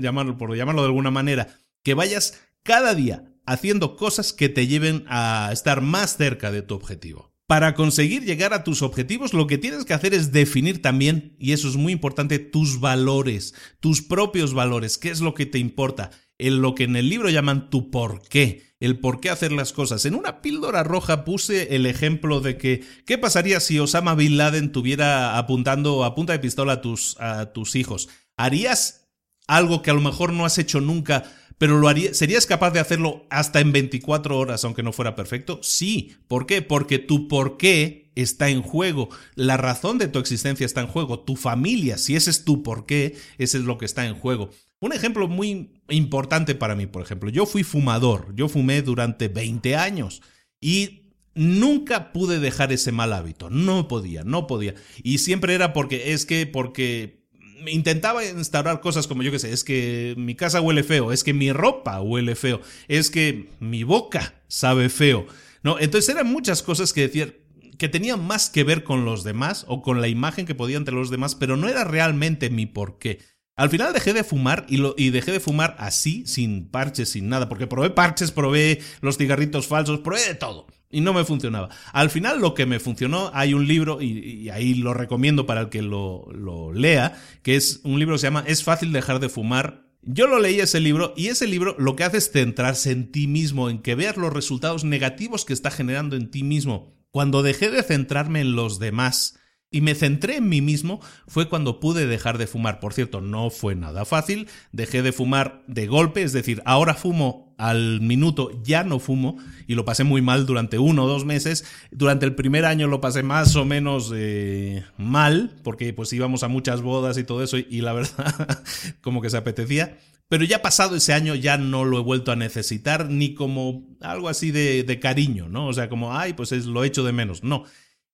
llamarlo, por llamarlo de alguna manera, que vayas cada día haciendo cosas que te lleven a estar más cerca de tu objetivo. Para conseguir llegar a tus objetivos, lo que tienes que hacer es definir también, y eso es muy importante, tus valores, tus propios valores, qué es lo que te importa, en lo que en el libro llaman tu por qué el por qué hacer las cosas. En una píldora roja puse el ejemplo de que, ¿qué pasaría si Osama Bin Laden tuviera apuntando a punta de pistola a tus, hijos? ¿Harías algo que a lo mejor no has hecho nunca, pero lo haría, ¿serías capaz de hacerlo hasta en 24 horas, aunque no fuera perfecto? Sí. ¿Por qué? Porque tu por qué está en juego, la razón de tu existencia está en juego, tu familia, si ese es tu por qué, ese es lo que está en juego. Un ejemplo muy importante para mí, por ejemplo, yo fui fumador, yo fumé durante 20 años y nunca pude dejar ese mal hábito, no podía, no podía. Y siempre era porque, es que, porque intentaba instaurar cosas como yo que sé, es que mi casa huele feo, es que mi ropa huele feo, es que mi boca sabe feo. No, entonces eran muchas cosas que decía que tenían más que ver con los demás o con la imagen que podían tener los demás, pero no era realmente mi porqué. Al final dejé de fumar y, lo, dejé de fumar así, sin parches, sin nada, porque probé parches, probé los cigarritos falsos, probé de todo y no me funcionaba. Al final lo que me funcionó, hay un libro, y, ahí lo recomiendo para el que lo, lo, lea, que es un libro que se llama Es fácil dejar de fumar. Yo lo leí ese libro y ese libro lo que hace es centrarse en ti mismo, en que veas los resultados negativos que está generando en ti mismo. Cuando dejé de centrarme en los demás, y me centré en mí mismo fue cuando pude dejar de fumar. Por cierto, no fue nada fácil. Dejé de fumar de golpe, es decir, ahora fumo al minuto, ya no fumo y lo pasé muy mal durante uno o dos meses. Durante el primer año lo pasé más o menos eh, mal porque pues íbamos a muchas bodas y todo eso y, la verdad como que se apetecía. Pero ya pasado ese año ya no lo he vuelto a necesitar ni como algo así de, de cariño, ¿no? O sea, como, ay, pues es, lo echo de menos. No,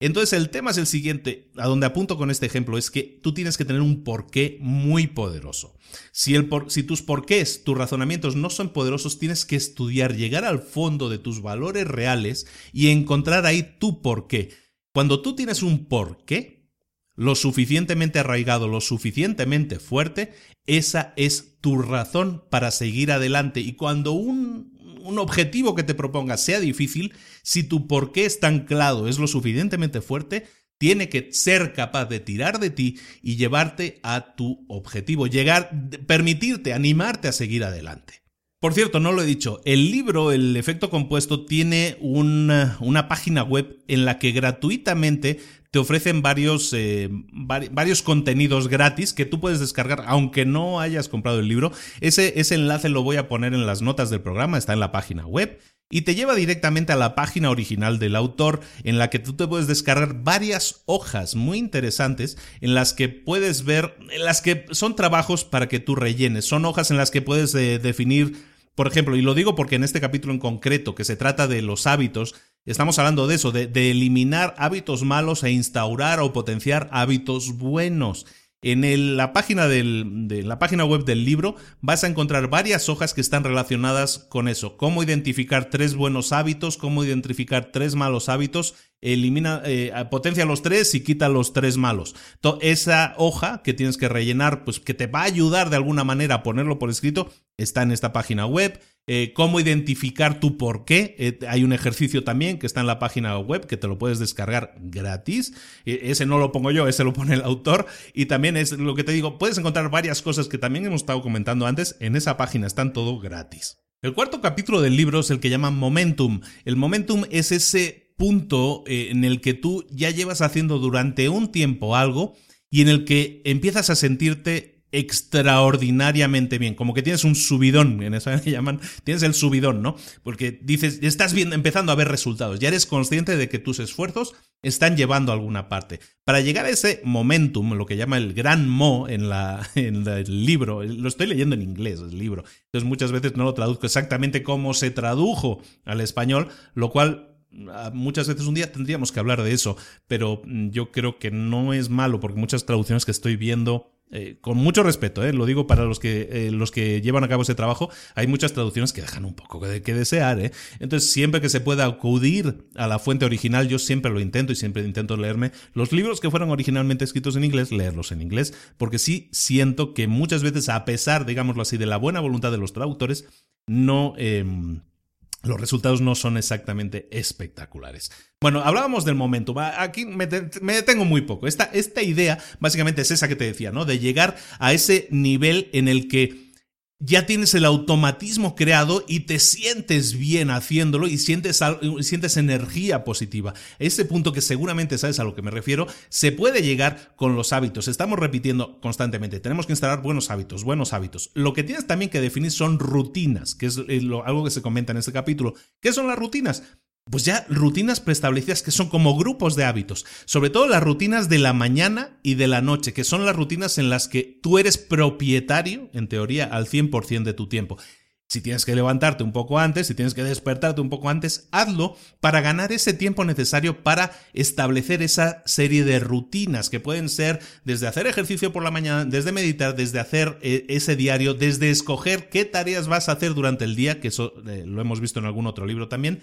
entonces el tema es el siguiente, a donde apunto con este ejemplo, es que tú tienes que tener un porqué muy poderoso. Si, si tus porqués, tus razonamientos no son poderosos, tienes que estudiar, llegar al fondo de tus valores reales y encontrar ahí tu porqué. Cuando tú tienes un porqué, lo suficientemente arraigado, lo suficientemente fuerte, esa es tu razón para seguir adelante. Y cuando un, un objetivo que te propongas sea difícil, si tu porqué es tan claro, es lo suficientemente fuerte, tiene que ser capaz de tirar de ti y llevarte a tu objetivo, llegar, permitirte, animarte a seguir adelante. Por cierto, no lo he dicho, el libro, el efecto compuesto, tiene una, una página web en la que gratuitamente te ofrecen varios, eh, varios contenidos gratis que tú puedes descargar aunque no hayas comprado el libro. Ese, ese enlace lo voy a poner en las notas del programa, está en la página web y te lleva directamente a la página original del autor en la que tú te puedes descargar varias hojas muy interesantes en las que puedes ver, en las que son trabajos para que tú rellenes, son hojas en las que puedes eh, definir por ejemplo, y lo digo porque en este capítulo en concreto, que se trata de los hábitos, estamos hablando de eso, de, eliminar hábitos malos e instaurar o potenciar hábitos buenos. En la, página web del libro vas a encontrar varias hojas que están relacionadas con eso. Cómo identificar tres buenos hábitos, cómo identificar tres malos hábitos, elimina, eh, potencia los tres y quita los tres malos. esa hoja que tienes que rellenar, pues que te va a ayudar de alguna manera a ponerlo por escrito, está en esta página web. Eh, cómo identificar tu por qué. Eh, hay un ejercicio también que está en la página web que te lo puedes descargar gratis. Eh, ese no lo pongo yo, ese lo pone el autor. Y también es lo que te digo, puedes encontrar varias cosas que también hemos estado comentando antes. En esa página están todo gratis. El cuarto capítulo del libro es el que llaman Momentum. El Momentum es ese punto en el que tú ya llevas haciendo durante un tiempo algo y en el que empiezas a sentirte extraordinariamente bien, como que tienes un subidón, en eso que llaman, tienes el subidón, ¿no? Porque dices, estás viendo, empezando a ver resultados, ya eres consciente de que tus esfuerzos están llevando a alguna parte. Para llegar a ese momentum, lo que llama el gran mo en, la, en el libro, lo estoy leyendo en inglés, el libro, entonces muchas veces no lo traduzco exactamente como se tradujo al español, lo cual ah, muchas veces un día tendríamos que hablar de eso, pero mm, yo creo que no es malo porque muchas traducciones que estoy viendo eh, con mucho respeto, eh, lo digo para los que, eh, los que llevan a cabo ese trabajo, hay muchas traducciones que dejan un poco de que desear. Entonces, siempre que se pueda acudir a la fuente original, yo siempre lo intento y siempre intento leerme los libros que fueron originalmente escritos en inglés, leerlos en inglés, porque sí siento que muchas veces, a pesar, digámoslo así, de la buena voluntad de los traductores, no em, los resultados no son exactamente espectaculares. Bueno, hablábamos del momento. Aquí me, detengo muy poco. Esta, esta idea básicamente es esa que te decía, ¿no? De llegar a ese nivel en el que ya tienes el automatismo creado y te sientes bien haciéndolo y sientes, sientes energía positiva. Ese punto que seguramente sabes a lo que me refiero, se puede llegar con los hábitos. Estamos repitiendo constantemente, tenemos que instalar buenos hábitos, buenos hábitos. Lo que tienes también que definir son rutinas, que es algo que se comenta en este capítulo. ¿Qué son las rutinas? Pues ya rutinas preestablecidas que son como grupos de hábitos, sobre todo las rutinas de la mañana y de la noche, que son las rutinas en las que tú eres propietario, en teoría, al 100% de tu tiempo. Si tienes que levantarte un poco antes, si tienes que despertarte un poco antes, hazlo para ganar ese tiempo necesario para establecer esa serie de rutinas que pueden ser desde hacer ejercicio por la mañana, desde meditar, desde hacer eh, ese diario, desde escoger qué tareas vas a hacer durante el día, que eso eh, lo hemos visto en algún otro libro también,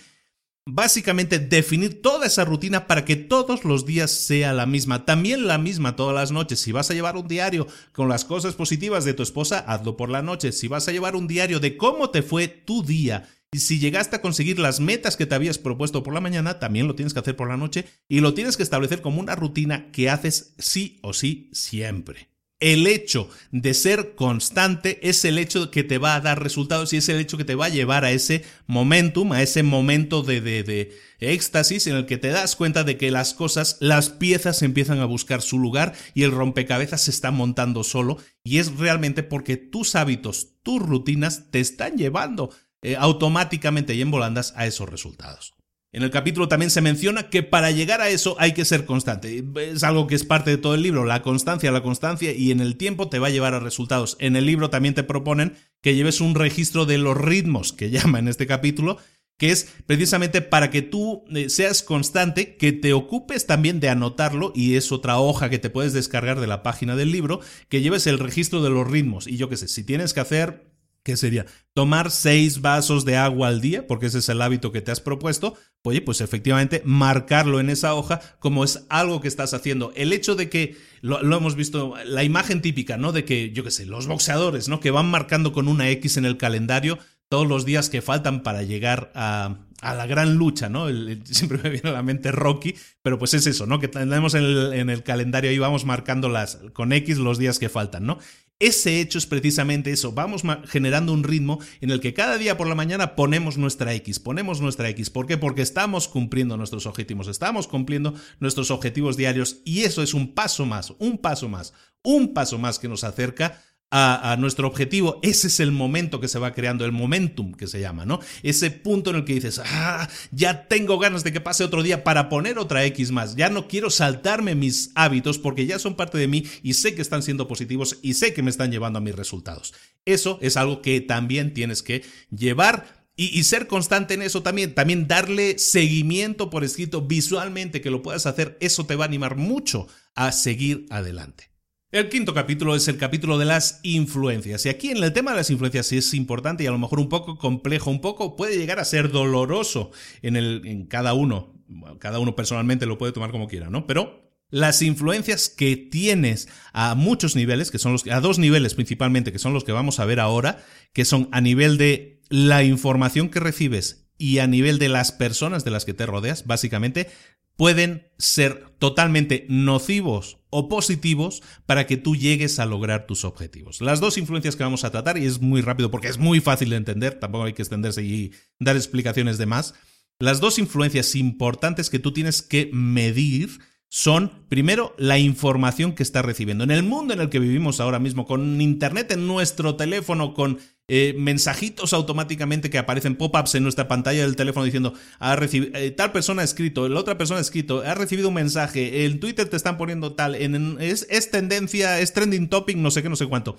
Básicamente definir toda esa rutina para que todos los días sea la misma, también la misma todas las noches. Si vas a llevar un diario con las cosas positivas de tu esposa, hazlo por la noche. Si vas a llevar un diario de cómo te fue tu día y si llegaste a conseguir las metas que te habías propuesto por la mañana, también lo tienes que hacer por la noche y lo tienes que establecer como una rutina que haces sí o sí siempre. El hecho de ser constante es el hecho que te va a dar resultados y es el hecho que te va a llevar a ese momentum, a ese momento de, de, de, éxtasis en el que te das cuenta de que las cosas, las piezas empiezan a buscar su lugar y el rompecabezas se está montando solo y es realmente porque tus hábitos, tus rutinas te están llevando eh, automáticamente y en volandas a esos resultados. En el capítulo también se menciona que para llegar a eso hay que ser constante. Es algo que es parte de todo el libro, la constancia, la constancia y en el tiempo te va a llevar a resultados. En el libro también te proponen que lleves un registro de los ritmos, que llama en este capítulo, que es precisamente para que tú eh, seas constante, que te ocupes también de anotarlo, y es otra hoja que te puedes descargar de la página del libro, que lleves el registro de los ritmos. Y yo qué sé, si tienes que hacer ¿Qué sería? Tomar seis vasos de agua al día, porque ese es el hábito que te has propuesto. Oye, pues efectivamente, marcarlo en esa hoja como es algo que estás haciendo. El hecho de que, lo, hemos visto, la imagen típica, ¿no? De que, yo qué sé, los boxeadores, ¿no? Que van marcando con una X en el calendario todos los días que faltan para llegar a, la gran lucha, ¿no? siempre me viene a la mente Rocky, pero pues es eso, ¿no? Que tenemos en el, en el calendario ahí vamos marcando las, con X los días que faltan, ¿no? Ese hecho es precisamente eso. Vamos generando un ritmo en el que cada día por la mañana ponemos nuestra X, ponemos nuestra X. ¿Por qué? Porque estamos cumpliendo nuestros objetivos, estamos cumpliendo nuestros objetivos diarios y eso es un paso más, un paso más, un paso más que nos acerca a, nuestro objetivo, ese es el momento que se va creando, el momentum que se llama, ¿no? Ese punto en el que dices, ah, ya tengo ganas de que pase otro día para poner otra X más, ya no quiero saltarme mis hábitos porque ya son parte de mí y sé que están siendo positivos y sé que me están llevando a mis resultados. Eso es algo que también tienes que llevar y, ser constante en eso también, también darle seguimiento por escrito visualmente que lo puedas hacer, eso te va a animar mucho a seguir adelante. El quinto capítulo es el capítulo de las influencias. Y aquí en el tema de las influencias es importante y a lo mejor un poco complejo, un poco puede llegar a ser doloroso en, el, en cada uno. cada uno personalmente lo puede tomar como quiera, ¿no? Pero las influencias que tienes a muchos niveles, que son los a dos niveles principalmente, que son los que vamos a ver ahora, que son a nivel de la información que recibes y a nivel de las personas de las que te rodeas, básicamente, pueden ser totalmente nocivos o positivos para que tú llegues a lograr tus objetivos. Las dos influencias que vamos a tratar, y es muy rápido porque es muy fácil de entender, tampoco hay que extenderse y dar explicaciones de más, las dos influencias importantes que tú tienes que medir son, primero, la información que estás recibiendo. En el mundo en el que vivimos ahora mismo, con Internet en nuestro teléfono, con eh, mensajitos automáticamente que aparecen pop-ups en nuestra pantalla del teléfono diciendo, ha eh, tal persona ha escrito, la otra persona ha escrito, ha recibido un mensaje, en Twitter te están poniendo tal, en, es, es tendencia, es trending topic, no sé qué, no sé cuánto.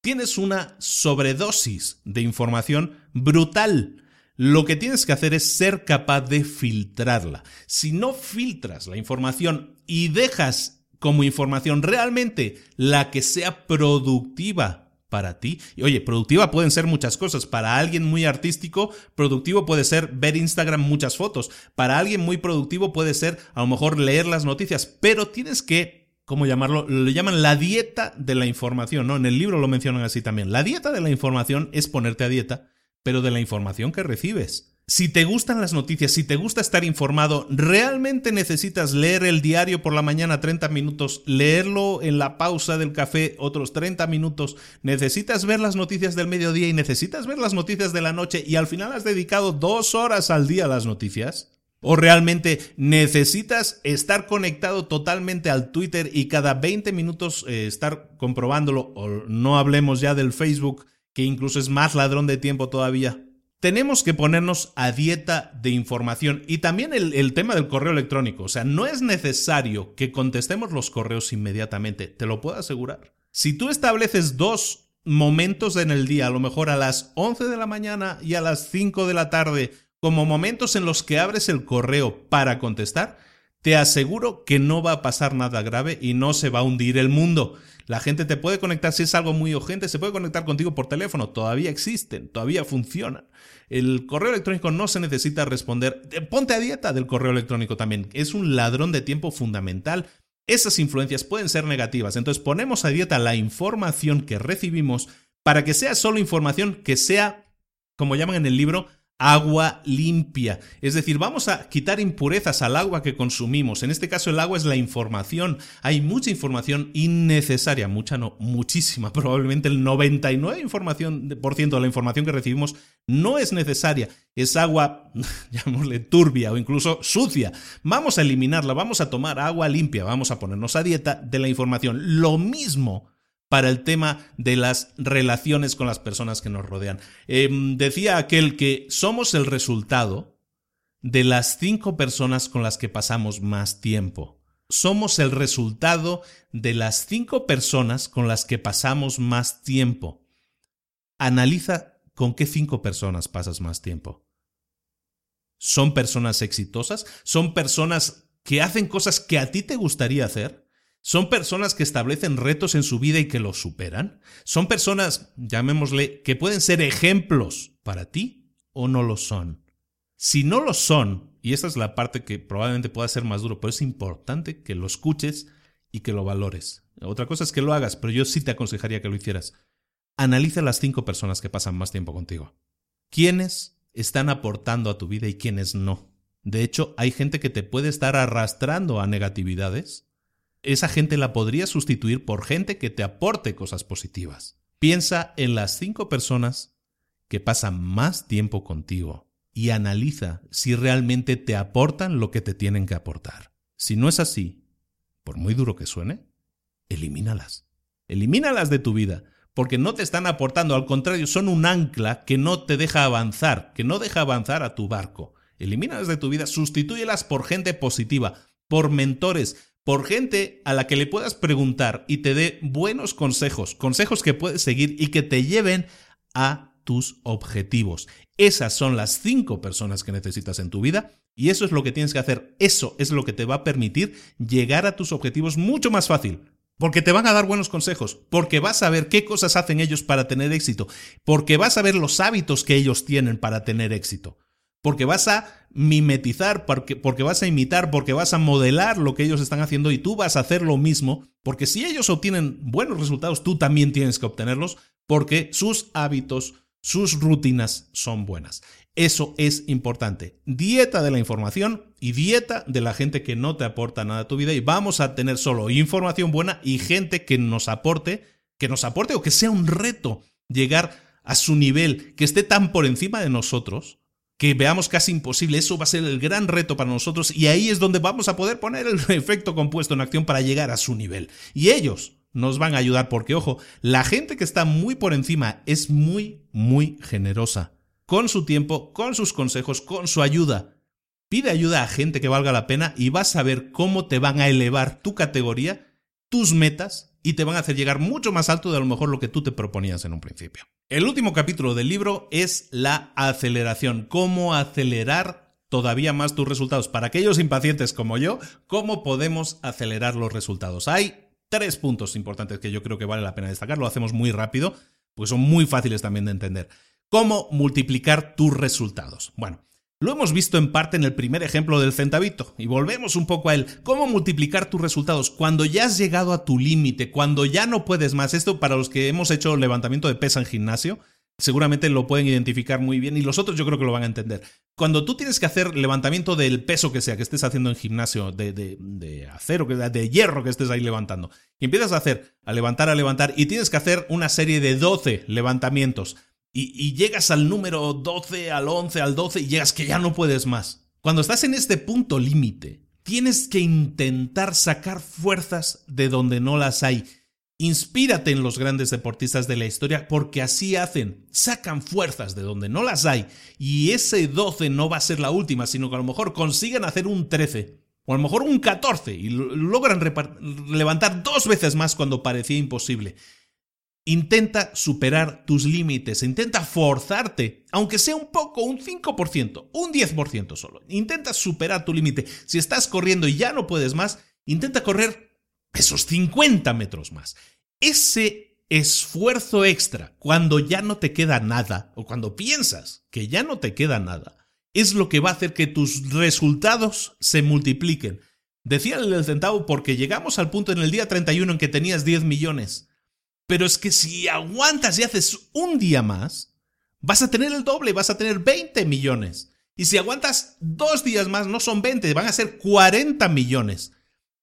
Tienes una sobredosis de información brutal. Lo que tienes que hacer es ser capaz de filtrarla. Si no filtras la información y dejas como información realmente la que sea productiva para ti. Y oye, productiva pueden ser muchas cosas. Para alguien muy artístico, productivo puede ser ver Instagram muchas fotos. Para alguien muy productivo puede ser a lo mejor leer las noticias, pero tienes que ¿cómo llamarlo? Lo llaman la dieta de la información, ¿no? En el libro lo mencionan así también. La dieta de la información es ponerte a dieta, pero de la información que recibes. Si te gustan las noticias, si te gusta estar informado, ¿realmente necesitas leer el diario por la mañana 30 minutos, leerlo en la pausa del café otros 30 minutos? ¿Necesitas ver las noticias del mediodía y necesitas ver las noticias de la noche y al final has dedicado dos horas al día a las noticias? ¿O realmente necesitas estar conectado totalmente al Twitter y cada 20 minutos eh, estar comprobándolo? O no hablemos ya del Facebook, que incluso es más ladrón de tiempo todavía tenemos que ponernos a dieta de información y también el, tema del correo electrónico. O sea, no es necesario que contestemos los correos inmediatamente, te lo puedo asegurar. Si tú estableces dos momentos en el día, a lo mejor a las 11 de la mañana y a las 5 de la tarde, como momentos en los que abres el correo para contestar, te aseguro que no va a pasar nada grave y no se va a hundir el mundo. La gente te puede conectar si es algo muy urgente, se puede conectar contigo por teléfono, todavía existen, todavía funcionan. El correo electrónico no se necesita responder. Eh, ponte a dieta del correo electrónico también. Es un ladrón de tiempo fundamental. Esas influencias pueden ser negativas. Entonces ponemos a dieta la información que recibimos para que sea solo información que sea, como llaman en el libro, agua limpia. Es decir, vamos a quitar impurezas al agua que consumimos. En este caso el agua es la información. Hay mucha información innecesaria, mucha no, muchísima. Probablemente el 99% de la información que recibimos no es necesaria. Es agua, llamémosle turbia o incluso sucia. Vamos a eliminarla, vamos a tomar agua limpia, vamos a ponernos a dieta de la información. Lo mismo para el tema de las relaciones con las personas que nos rodean. Em, decía aquel que somos el resultado de las cinco personas con las que pasamos más tiempo. Somos el resultado de las cinco personas con las que pasamos más tiempo. Analiza con qué cinco personas pasas más tiempo. ¿Son personas exitosas? ¿Son personas que hacen cosas que a ti te gustaría hacer? ¿Son personas que establecen retos en su vida y que los superan? ¿Son personas, llamémosle, que pueden ser ejemplos para ti o no lo son? Si no lo son, y esta es la parte que probablemente pueda ser más duro, pero es importante que lo escuches y que lo valores. Otra cosa es que lo hagas, pero yo sí te aconsejaría que lo hicieras. Analiza las cinco personas que pasan más tiempo contigo. ¿Quiénes están aportando a tu vida y quiénes no? De hecho, hay gente que te puede estar arrastrando a negatividades esa gente la podrías sustituir por gente que te aporte cosas positivas. Piensa en las cinco personas que pasan más tiempo contigo y analiza si realmente te aportan lo que te tienen que aportar. Si no es así, por muy duro que suene, elimínalas. Elimínalas de tu vida, porque no te están aportando, al contrario, son un ancla que no te deja avanzar, que no deja avanzar a tu barco. Elimínalas de tu vida, sustitúyelas por gente positiva, por mentores, por gente a la que le puedas preguntar y te dé buenos consejos, consejos que puedes seguir y que te lleven a tus objetivos. Esas son las cinco personas que necesitas en tu vida y eso es lo que tienes que hacer. Eso es lo que te va a permitir llegar a tus objetivos mucho más fácil. Porque te van a dar buenos consejos, porque vas a ver qué cosas hacen ellos para tener éxito, porque vas a ver los hábitos que ellos tienen para tener éxito porque vas a mimetizar, porque, vas a imitar, porque vas a modelar lo que ellos están haciendo y tú vas a hacer lo mismo, porque si ellos obtienen buenos resultados, tú también tienes que obtenerlos, porque sus hábitos, sus rutinas son buenas. Eso es importante. Dieta de la información y dieta de la gente que no te aporta nada a tu vida y vamos a tener solo información buena y gente que nos aporte, que nos aporte o que sea un reto llegar a su nivel, que esté tan por encima de nosotros, que veamos casi imposible. Eso va a ser el gran reto para nosotros y ahí es donde vamos a poder poner el efecto compuesto en acción para llegar a su nivel. Y ellos nos van a ayudar porque, ojo, la gente que está muy por encima es muy, muy generosa. Con su tiempo, con sus consejos, con su ayuda. Pide ayuda a gente que valga la pena y vas a ver cómo te van a elevar tu categoría, tus metas y te van a hacer llegar mucho más alto de a lo mejor lo que tú te proponías en un principio. El último capítulo del libro es la aceleración, cómo acelerar todavía más tus resultados. Para aquellos impacientes como yo, cómo podemos acelerar los resultados. Hay tres puntos importantes que yo creo que vale la pena destacar, lo hacemos muy rápido, pues son muy fáciles también de entender. ¿Cómo multiplicar tus resultados? Bueno, lo hemos visto en parte en el primer ejemplo del centavito, y volvemos un poco a él. ¿Cómo multiplicar tus resultados cuando ya has llegado a tu límite, cuando ya no puedes más? Esto para los que hemos hecho levantamiento de pesa en gimnasio, seguramente lo pueden identificar muy bien y los otros yo creo que lo van a entender. Cuando tú tienes que hacer levantamiento del peso que sea que estés haciendo en gimnasio, de, de, de acero, de hierro que estés ahí levantando, y empiezas a hacer, a levantar, a levantar, y tienes que hacer una serie de 12 levantamientos y, llegas al número 12, al 11, al 12 y llegas que ya no puedes más. Cuando estás en este punto límite, tienes que intentar sacar fuerzas de donde no las hay. Inspírate en los grandes deportistas de la historia porque así hacen, sacan fuerzas de donde no las hay y ese 12 no va a ser la última, sino que a lo mejor consiguen hacer un 13 o a lo mejor un 14 y logran levantar dos veces más cuando parecía imposible. Intenta superar tus límites, intenta forzarte, aunque sea un poco, un 5%, un 10% solo. Intenta superar tu límite. Si estás corriendo y ya no puedes más, intenta correr esos 50 metros más. Ese esfuerzo extra, cuando ya no te queda nada, o cuando piensas que ya no te queda nada, es lo que va a hacer que tus resultados se multipliquen. Decía el centavo porque llegamos al punto en el día 31 en que tenías 10 millones. Pero es que si aguantas y haces un día más, vas a tener el doble, vas a tener 20 millones. Y si aguantas dos días más, no son 20, van a ser 40 millones.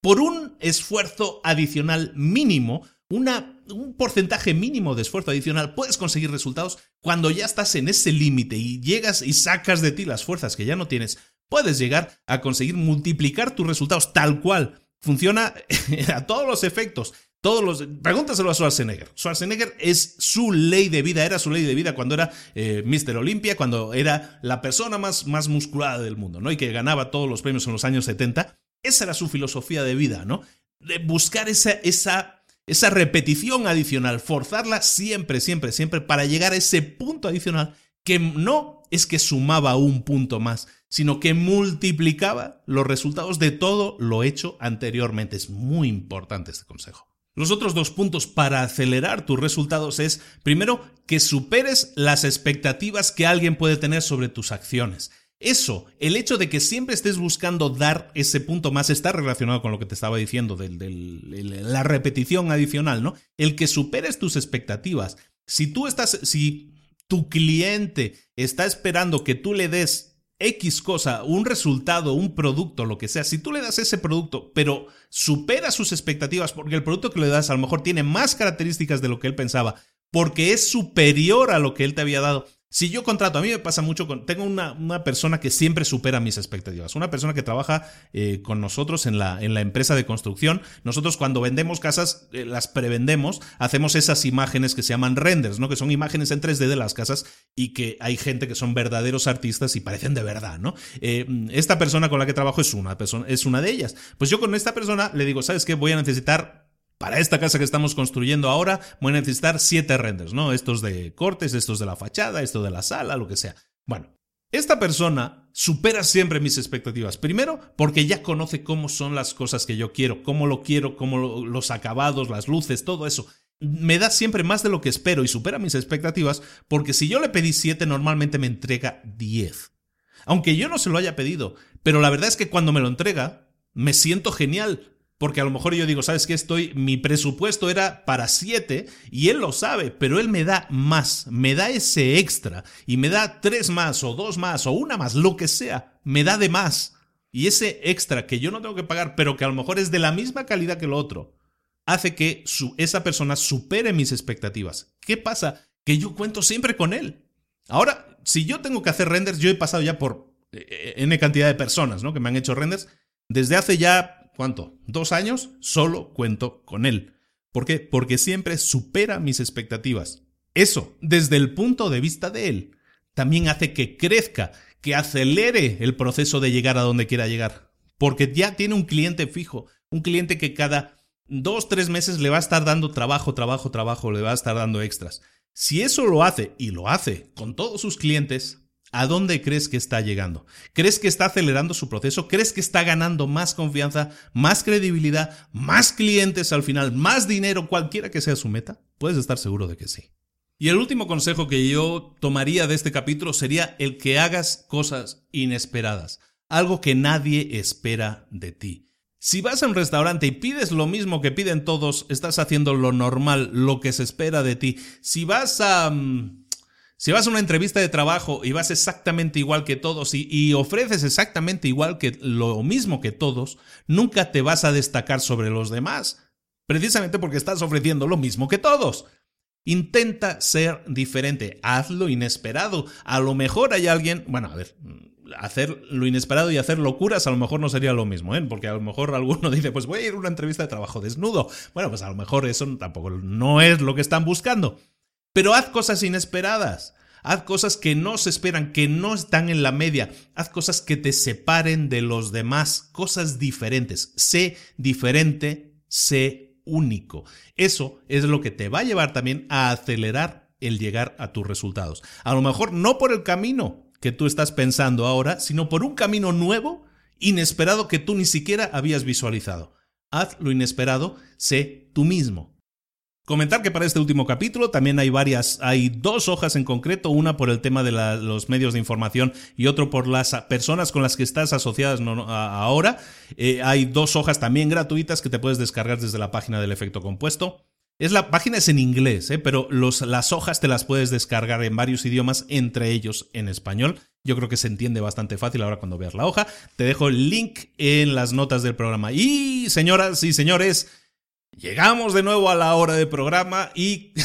Por un esfuerzo adicional mínimo, una, un porcentaje mínimo de esfuerzo adicional, puedes conseguir resultados cuando ya estás en ese límite y llegas y sacas de ti las fuerzas que ya no tienes. Puedes llegar a conseguir multiplicar tus resultados tal cual. Funciona a todos los efectos. Todos los. Pregúntaselo a Schwarzenegger. Schwarzenegger es su ley de vida, era su ley de vida cuando era eh, Mr. Olympia, cuando era la persona más, más musculada del mundo, ¿no? Y que ganaba todos los premios en los años 70. Esa era su filosofía de vida, ¿no? De buscar esa, esa, esa repetición adicional, forzarla siempre, siempre, siempre para llegar a ese punto adicional que no es que sumaba un punto más, sino que multiplicaba los resultados de todo lo hecho anteriormente. Es muy importante este consejo. Los otros dos puntos para acelerar tus resultados es, primero, que superes las expectativas que alguien puede tener sobre tus acciones. Eso, el hecho de que siempre estés buscando dar ese punto más está relacionado con lo que te estaba diciendo de, la repetición adicional, ¿no? El que superes tus expectativas. Si tú estás, si tu cliente está esperando que tú le des X cosa, un resultado, un producto, lo que sea, si tú le das ese producto, pero supera sus expectativas porque el producto que le das a lo mejor tiene más características de lo que él pensaba, porque es superior a lo que él te había dado, si yo contrato, a mí me pasa mucho con. Tengo una, una persona que siempre supera mis expectativas. Una persona que trabaja eh, con nosotros en la, en la empresa de construcción. Nosotros, cuando vendemos casas, eh, las prevendemos, hacemos esas imágenes que se llaman renders, ¿no? Que son imágenes en 3D de las casas y que hay gente que son verdaderos artistas y parecen de verdad, ¿no? Eh, esta persona con la que trabajo es una persona, es una de ellas. Pues yo con esta persona le digo, ¿sabes qué? Voy a necesitar para esta casa que estamos construyendo ahora voy a necesitar siete renders, ¿no? Estos de cortes, estos de la fachada, esto de la sala, lo que sea. Bueno, esta persona supera siempre mis expectativas. Primero, porque ya conoce cómo son las cosas que yo quiero, cómo lo quiero, cómo los acabados, las luces, todo eso. Me da siempre más de lo que espero y supera mis expectativas, porque si yo le pedí siete, normalmente me entrega diez. Aunque yo no se lo haya pedido, pero la verdad es que cuando me lo entrega, me siento genial, porque a lo mejor yo digo, ¿sabes qué? Estoy, mi presupuesto era para 7 y él lo sabe, pero él me da más, me da ese extra y me da tres más o dos más o una más, lo que sea, me da de más. Y ese extra que yo no tengo que pagar, pero que a lo mejor es de la misma calidad que lo otro, hace que esa persona supere mis expectativas. ¿Qué pasa? Que yo cuento siempre con él. Ahora, si yo tengo que hacer renders, yo he pasado ya por eh, eh, N cantidad de personas, ¿no? Que me han hecho renders desde hace ya ¿cuánto? ¿Dos años? Solo cuento con él. ¿Por qué? Porque siempre supera mis expectativas. Eso, desde el punto de vista de él, también hace que crezca, que acelere el proceso de llegar a donde quiera llegar. Porque ya tiene un cliente fijo, un cliente que cada dos, tres meses le va a estar dando trabajo, trabajo, trabajo, le va a estar dando extras. Si eso lo hace, y lo hace con todos sus clientes, ¿A dónde crees que está llegando? ¿Crees que está acelerando su proceso? ¿Crees que está ganando más confianza, más credibilidad, más clientes al final, más dinero, cualquiera que sea su meta? Puedes estar seguro de que sí. Y el último consejo que yo tomaría de este capítulo sería el que hagas cosas inesperadas, algo que nadie espera de ti. Si vas a un restaurante y pides lo mismo que piden todos, estás haciendo lo normal, lo que se espera de ti. Si vas a... Mm, si vas a una entrevista de trabajo y vas exactamente igual que todos y, ofreces exactamente igual que lo mismo que todos, nunca te vas a destacar sobre los demás, precisamente porque estás ofreciendo lo mismo que todos. Intenta ser diferente, haz lo inesperado. A lo mejor hay alguien, bueno, a ver, hacer lo inesperado y hacer locuras a lo mejor no sería lo mismo, ¿eh? porque a lo mejor alguno dice, pues voy a ir a una entrevista de trabajo desnudo. Bueno, pues a lo mejor eso tampoco no es lo que están buscando. Pero haz cosas inesperadas. Haz cosas que no se esperan, que no están en la media. Haz cosas que te separen de los demás, cosas diferentes. Sé diferente, sé único. Eso es lo que te va a llevar también a acelerar el llegar a tus resultados. A lo mejor no por el camino que tú estás pensando ahora, sino por un camino nuevo, inesperado que tú ni siquiera habías visualizado. Haz lo inesperado, sé tú mismo. Comentar que para este último capítulo también hay varias, hay dos hojas en concreto, una por el tema de los medios de información y otro por las personas con las que estás asociadas ahora. Eh, hay dos hojas también gratuitas que te puedes descargar desde la página del efecto compuesto. Es la página es en inglés, eh, pero las hojas te las puedes descargar en varios idiomas, entre ellos en español. Yo creo que se entiende bastante fácil ahora cuando veas la hoja. Te dejo el link en las notas del programa. Y señoras y señores, Llegamos de nuevo a la hora de programa y...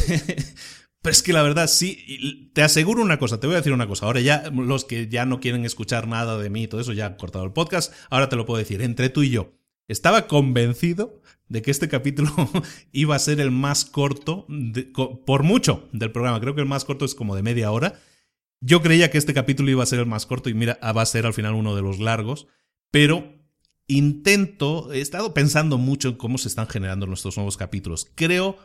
Pero es que la verdad, sí, te aseguro una cosa, te voy a decir una cosa. Ahora ya los que ya no quieren escuchar nada de mí y todo eso ya han cortado el podcast, ahora te lo puedo decir, entre tú y yo. Estaba convencido de que este capítulo iba a ser el más corto, por mucho, del programa. Creo que el más corto es como de media hora. Yo creía que este capítulo iba a ser el más corto y mira, va a ser al final uno de los largos. Pero intento, he estado pensando mucho en cómo se están generando nuestros nuevos capítulos. Creo,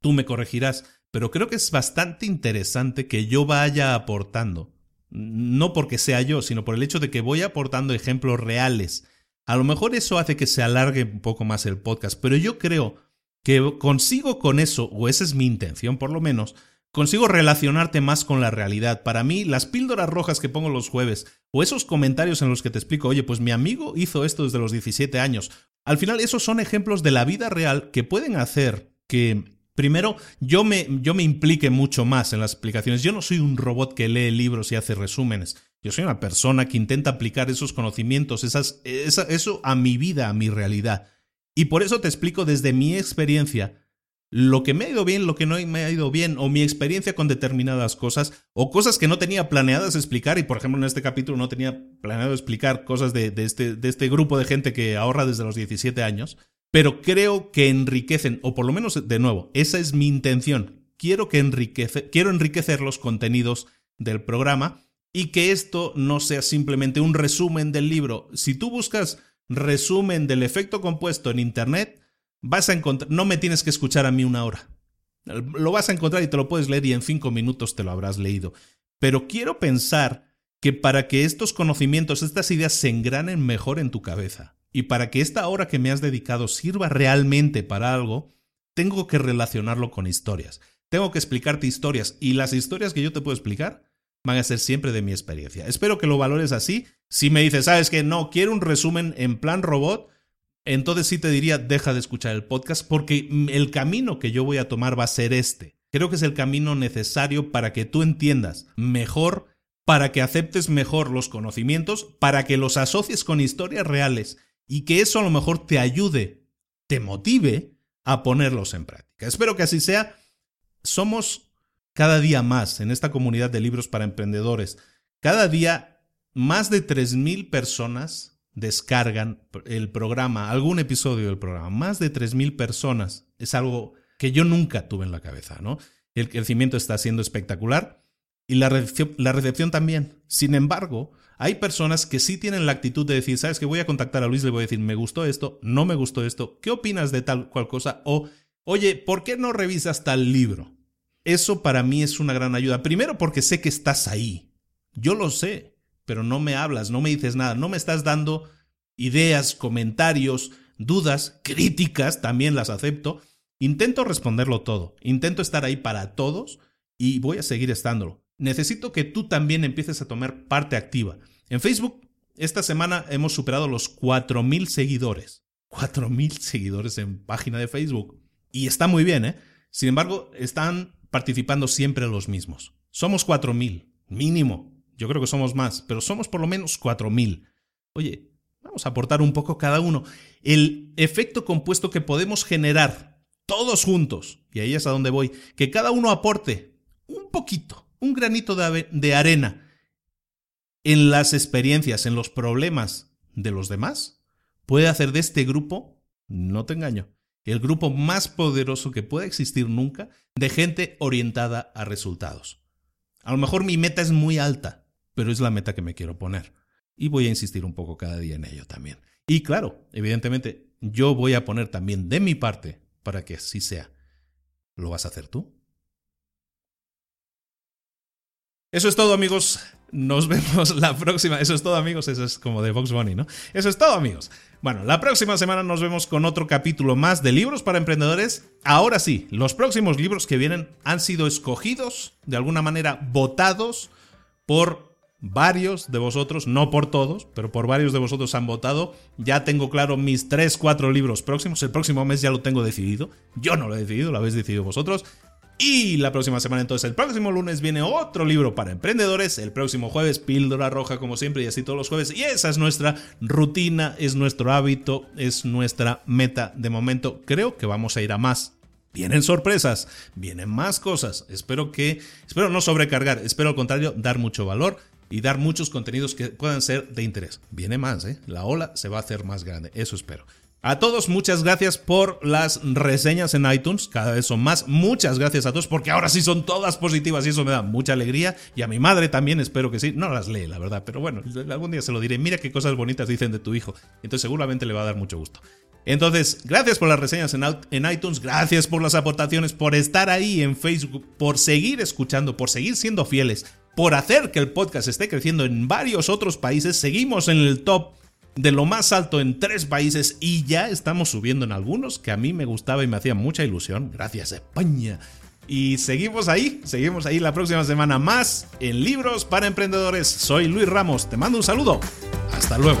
tú me corregirás, pero creo que es bastante interesante que yo vaya aportando. No porque sea yo, sino por el hecho de que voy aportando ejemplos reales. A lo mejor eso hace que se alargue un poco más el podcast, pero yo creo que consigo con eso, o esa es mi intención por lo menos, consigo relacionarte más con la realidad. Para mí, las píldoras rojas que pongo los jueves, o esos comentarios en los que te explico, oye, pues mi amigo hizo esto desde los 17 años, al final esos son ejemplos de la vida real que pueden hacer que Primero, yo me, yo me implique mucho más en las explicaciones. Yo no soy un robot que lee libros y hace resúmenes. Yo soy una persona que intenta aplicar esos conocimientos, esas, eso a mi vida, a mi realidad. Y por eso te explico desde mi experiencia lo que me ha ido bien, lo que no me ha ido bien, o mi experiencia con determinadas cosas, o cosas que no tenía planeadas explicar, y por ejemplo en este capítulo no tenía planeado explicar cosas de, este, este grupo de gente que ahorra desde los 17 años, pero creo que enriquecen, o por lo menos de nuevo, esa es mi intención. Quiero, que enriquece, quiero enriquecer los contenidos del programa y que esto no sea simplemente un resumen del libro. Si tú buscas resumen del efecto compuesto en Internet, vas a encontrar, no me tienes que escuchar a mí una hora. Lo vas a encontrar y te lo puedes leer y en cinco minutos te lo habrás leído. Pero quiero pensar que para que estos conocimientos, estas ideas se engranen mejor en tu cabeza y para que esta hora que me has dedicado sirva realmente para algo, tengo que relacionarlo con historias. Tengo que explicarte historias y las historias que yo te puedo explicar van a ser siempre de mi experiencia. Espero que lo valores así. Si me dices, sabes que no, quiero un resumen en plan robot, entonces sí te diría, deja de escuchar el podcast porque el camino que yo voy a tomar va a ser este. Creo que es el camino necesario para que tú entiendas mejor, para que aceptes mejor los conocimientos, para que los asocies con historias reales y que eso a lo mejor te ayude, te motive a ponerlos en práctica. Espero que así sea. Somos cada día más en esta comunidad de libros para emprendedores. Cada día más de 3.000 personas descargan el programa, algún episodio del programa. Más de 3.000 personas. Es algo que yo nunca tuve en la cabeza, ¿no? El crecimiento está siendo espectacular y la recepción, la recepción también. Sin embargo, hay personas que sí tienen la actitud de decir, sabes que voy a contactar a Luis, le voy a decir, me gustó esto, no me gustó esto, ¿qué opinas de tal cual cosa? O, oye, ¿por qué no revisas tal libro? Eso para mí es una gran ayuda. Primero porque sé que estás ahí. Yo lo sé pero no me hablas, no me dices nada, no me estás dando ideas, comentarios, dudas, críticas, también las acepto. Intento responderlo todo, intento estar ahí para todos y voy a seguir estándolo. Necesito que tú también empieces a tomar parte activa. En Facebook, esta semana hemos superado los 4.000 seguidores. 4.000 seguidores en página de Facebook. Y está muy bien, ¿eh? Sin embargo, están participando siempre los mismos. Somos 4.000, mínimo. Yo creo que somos más, pero somos por lo menos 4.000. Oye, vamos a aportar un poco cada uno. El efecto compuesto que podemos generar todos juntos, y ahí es a donde voy, que cada uno aporte un poquito, un granito de, de arena en las experiencias, en los problemas de los demás, puede hacer de este grupo, no te engaño, el grupo más poderoso que pueda existir nunca de gente orientada a resultados. A lo mejor mi meta es muy alta, pero es la meta que me quiero poner. Y voy a insistir un poco cada día en ello también. Y claro, evidentemente, yo voy a poner también de mi parte para que así sea. ¿Lo vas a hacer tú? Eso es todo, amigos. Nos vemos la próxima. Eso es todo, amigos. Eso es como de Vox Bunny, ¿no? Eso es todo, amigos. Bueno, la próxima semana nos vemos con otro capítulo más de libros para emprendedores. Ahora sí, los próximos libros que vienen han sido escogidos, de alguna manera votados por varios de vosotros, no por todos, pero por varios de vosotros han votado. Ya tengo claro mis 3, 4 libros próximos. El próximo mes ya lo tengo decidido. Yo no lo he decidido, lo habéis decidido vosotros. Y la próxima semana, entonces, el próximo lunes viene otro libro para emprendedores. El próximo jueves, píldora roja, como siempre, y así todos los jueves. Y esa es nuestra rutina, es nuestro hábito, es nuestra meta de momento. Creo que vamos a ir a más. Vienen sorpresas, vienen más cosas. Espero que, espero no sobrecargar, espero al contrario dar mucho valor y dar muchos contenidos que puedan ser de interés. Viene más, ¿eh? La ola se va a hacer más grande, eso espero. A todos, muchas gracias por las reseñas en iTunes, cada vez son más. Muchas gracias a todos, porque ahora sí son todas positivas y eso me da mucha alegría. Y a mi madre también, espero que sí. No las lee, la verdad, pero bueno, algún día se lo diré. Mira qué cosas bonitas dicen de tu hijo. Entonces seguramente le va a dar mucho gusto. Entonces, gracias por las reseñas en, iTunes, gracias por las aportaciones, por estar ahí en Facebook, por seguir escuchando, por seguir siendo fieles por hacer que el podcast esté creciendo en varios otros países. Seguimos en el top de lo más alto en tres países y ya estamos subiendo en algunos que a mí me gustaba y me hacía mucha ilusión. Gracias España. Y seguimos ahí, seguimos ahí la próxima semana más en Libros para Emprendedores. Soy Luis Ramos, te mando un saludo. Hasta luego.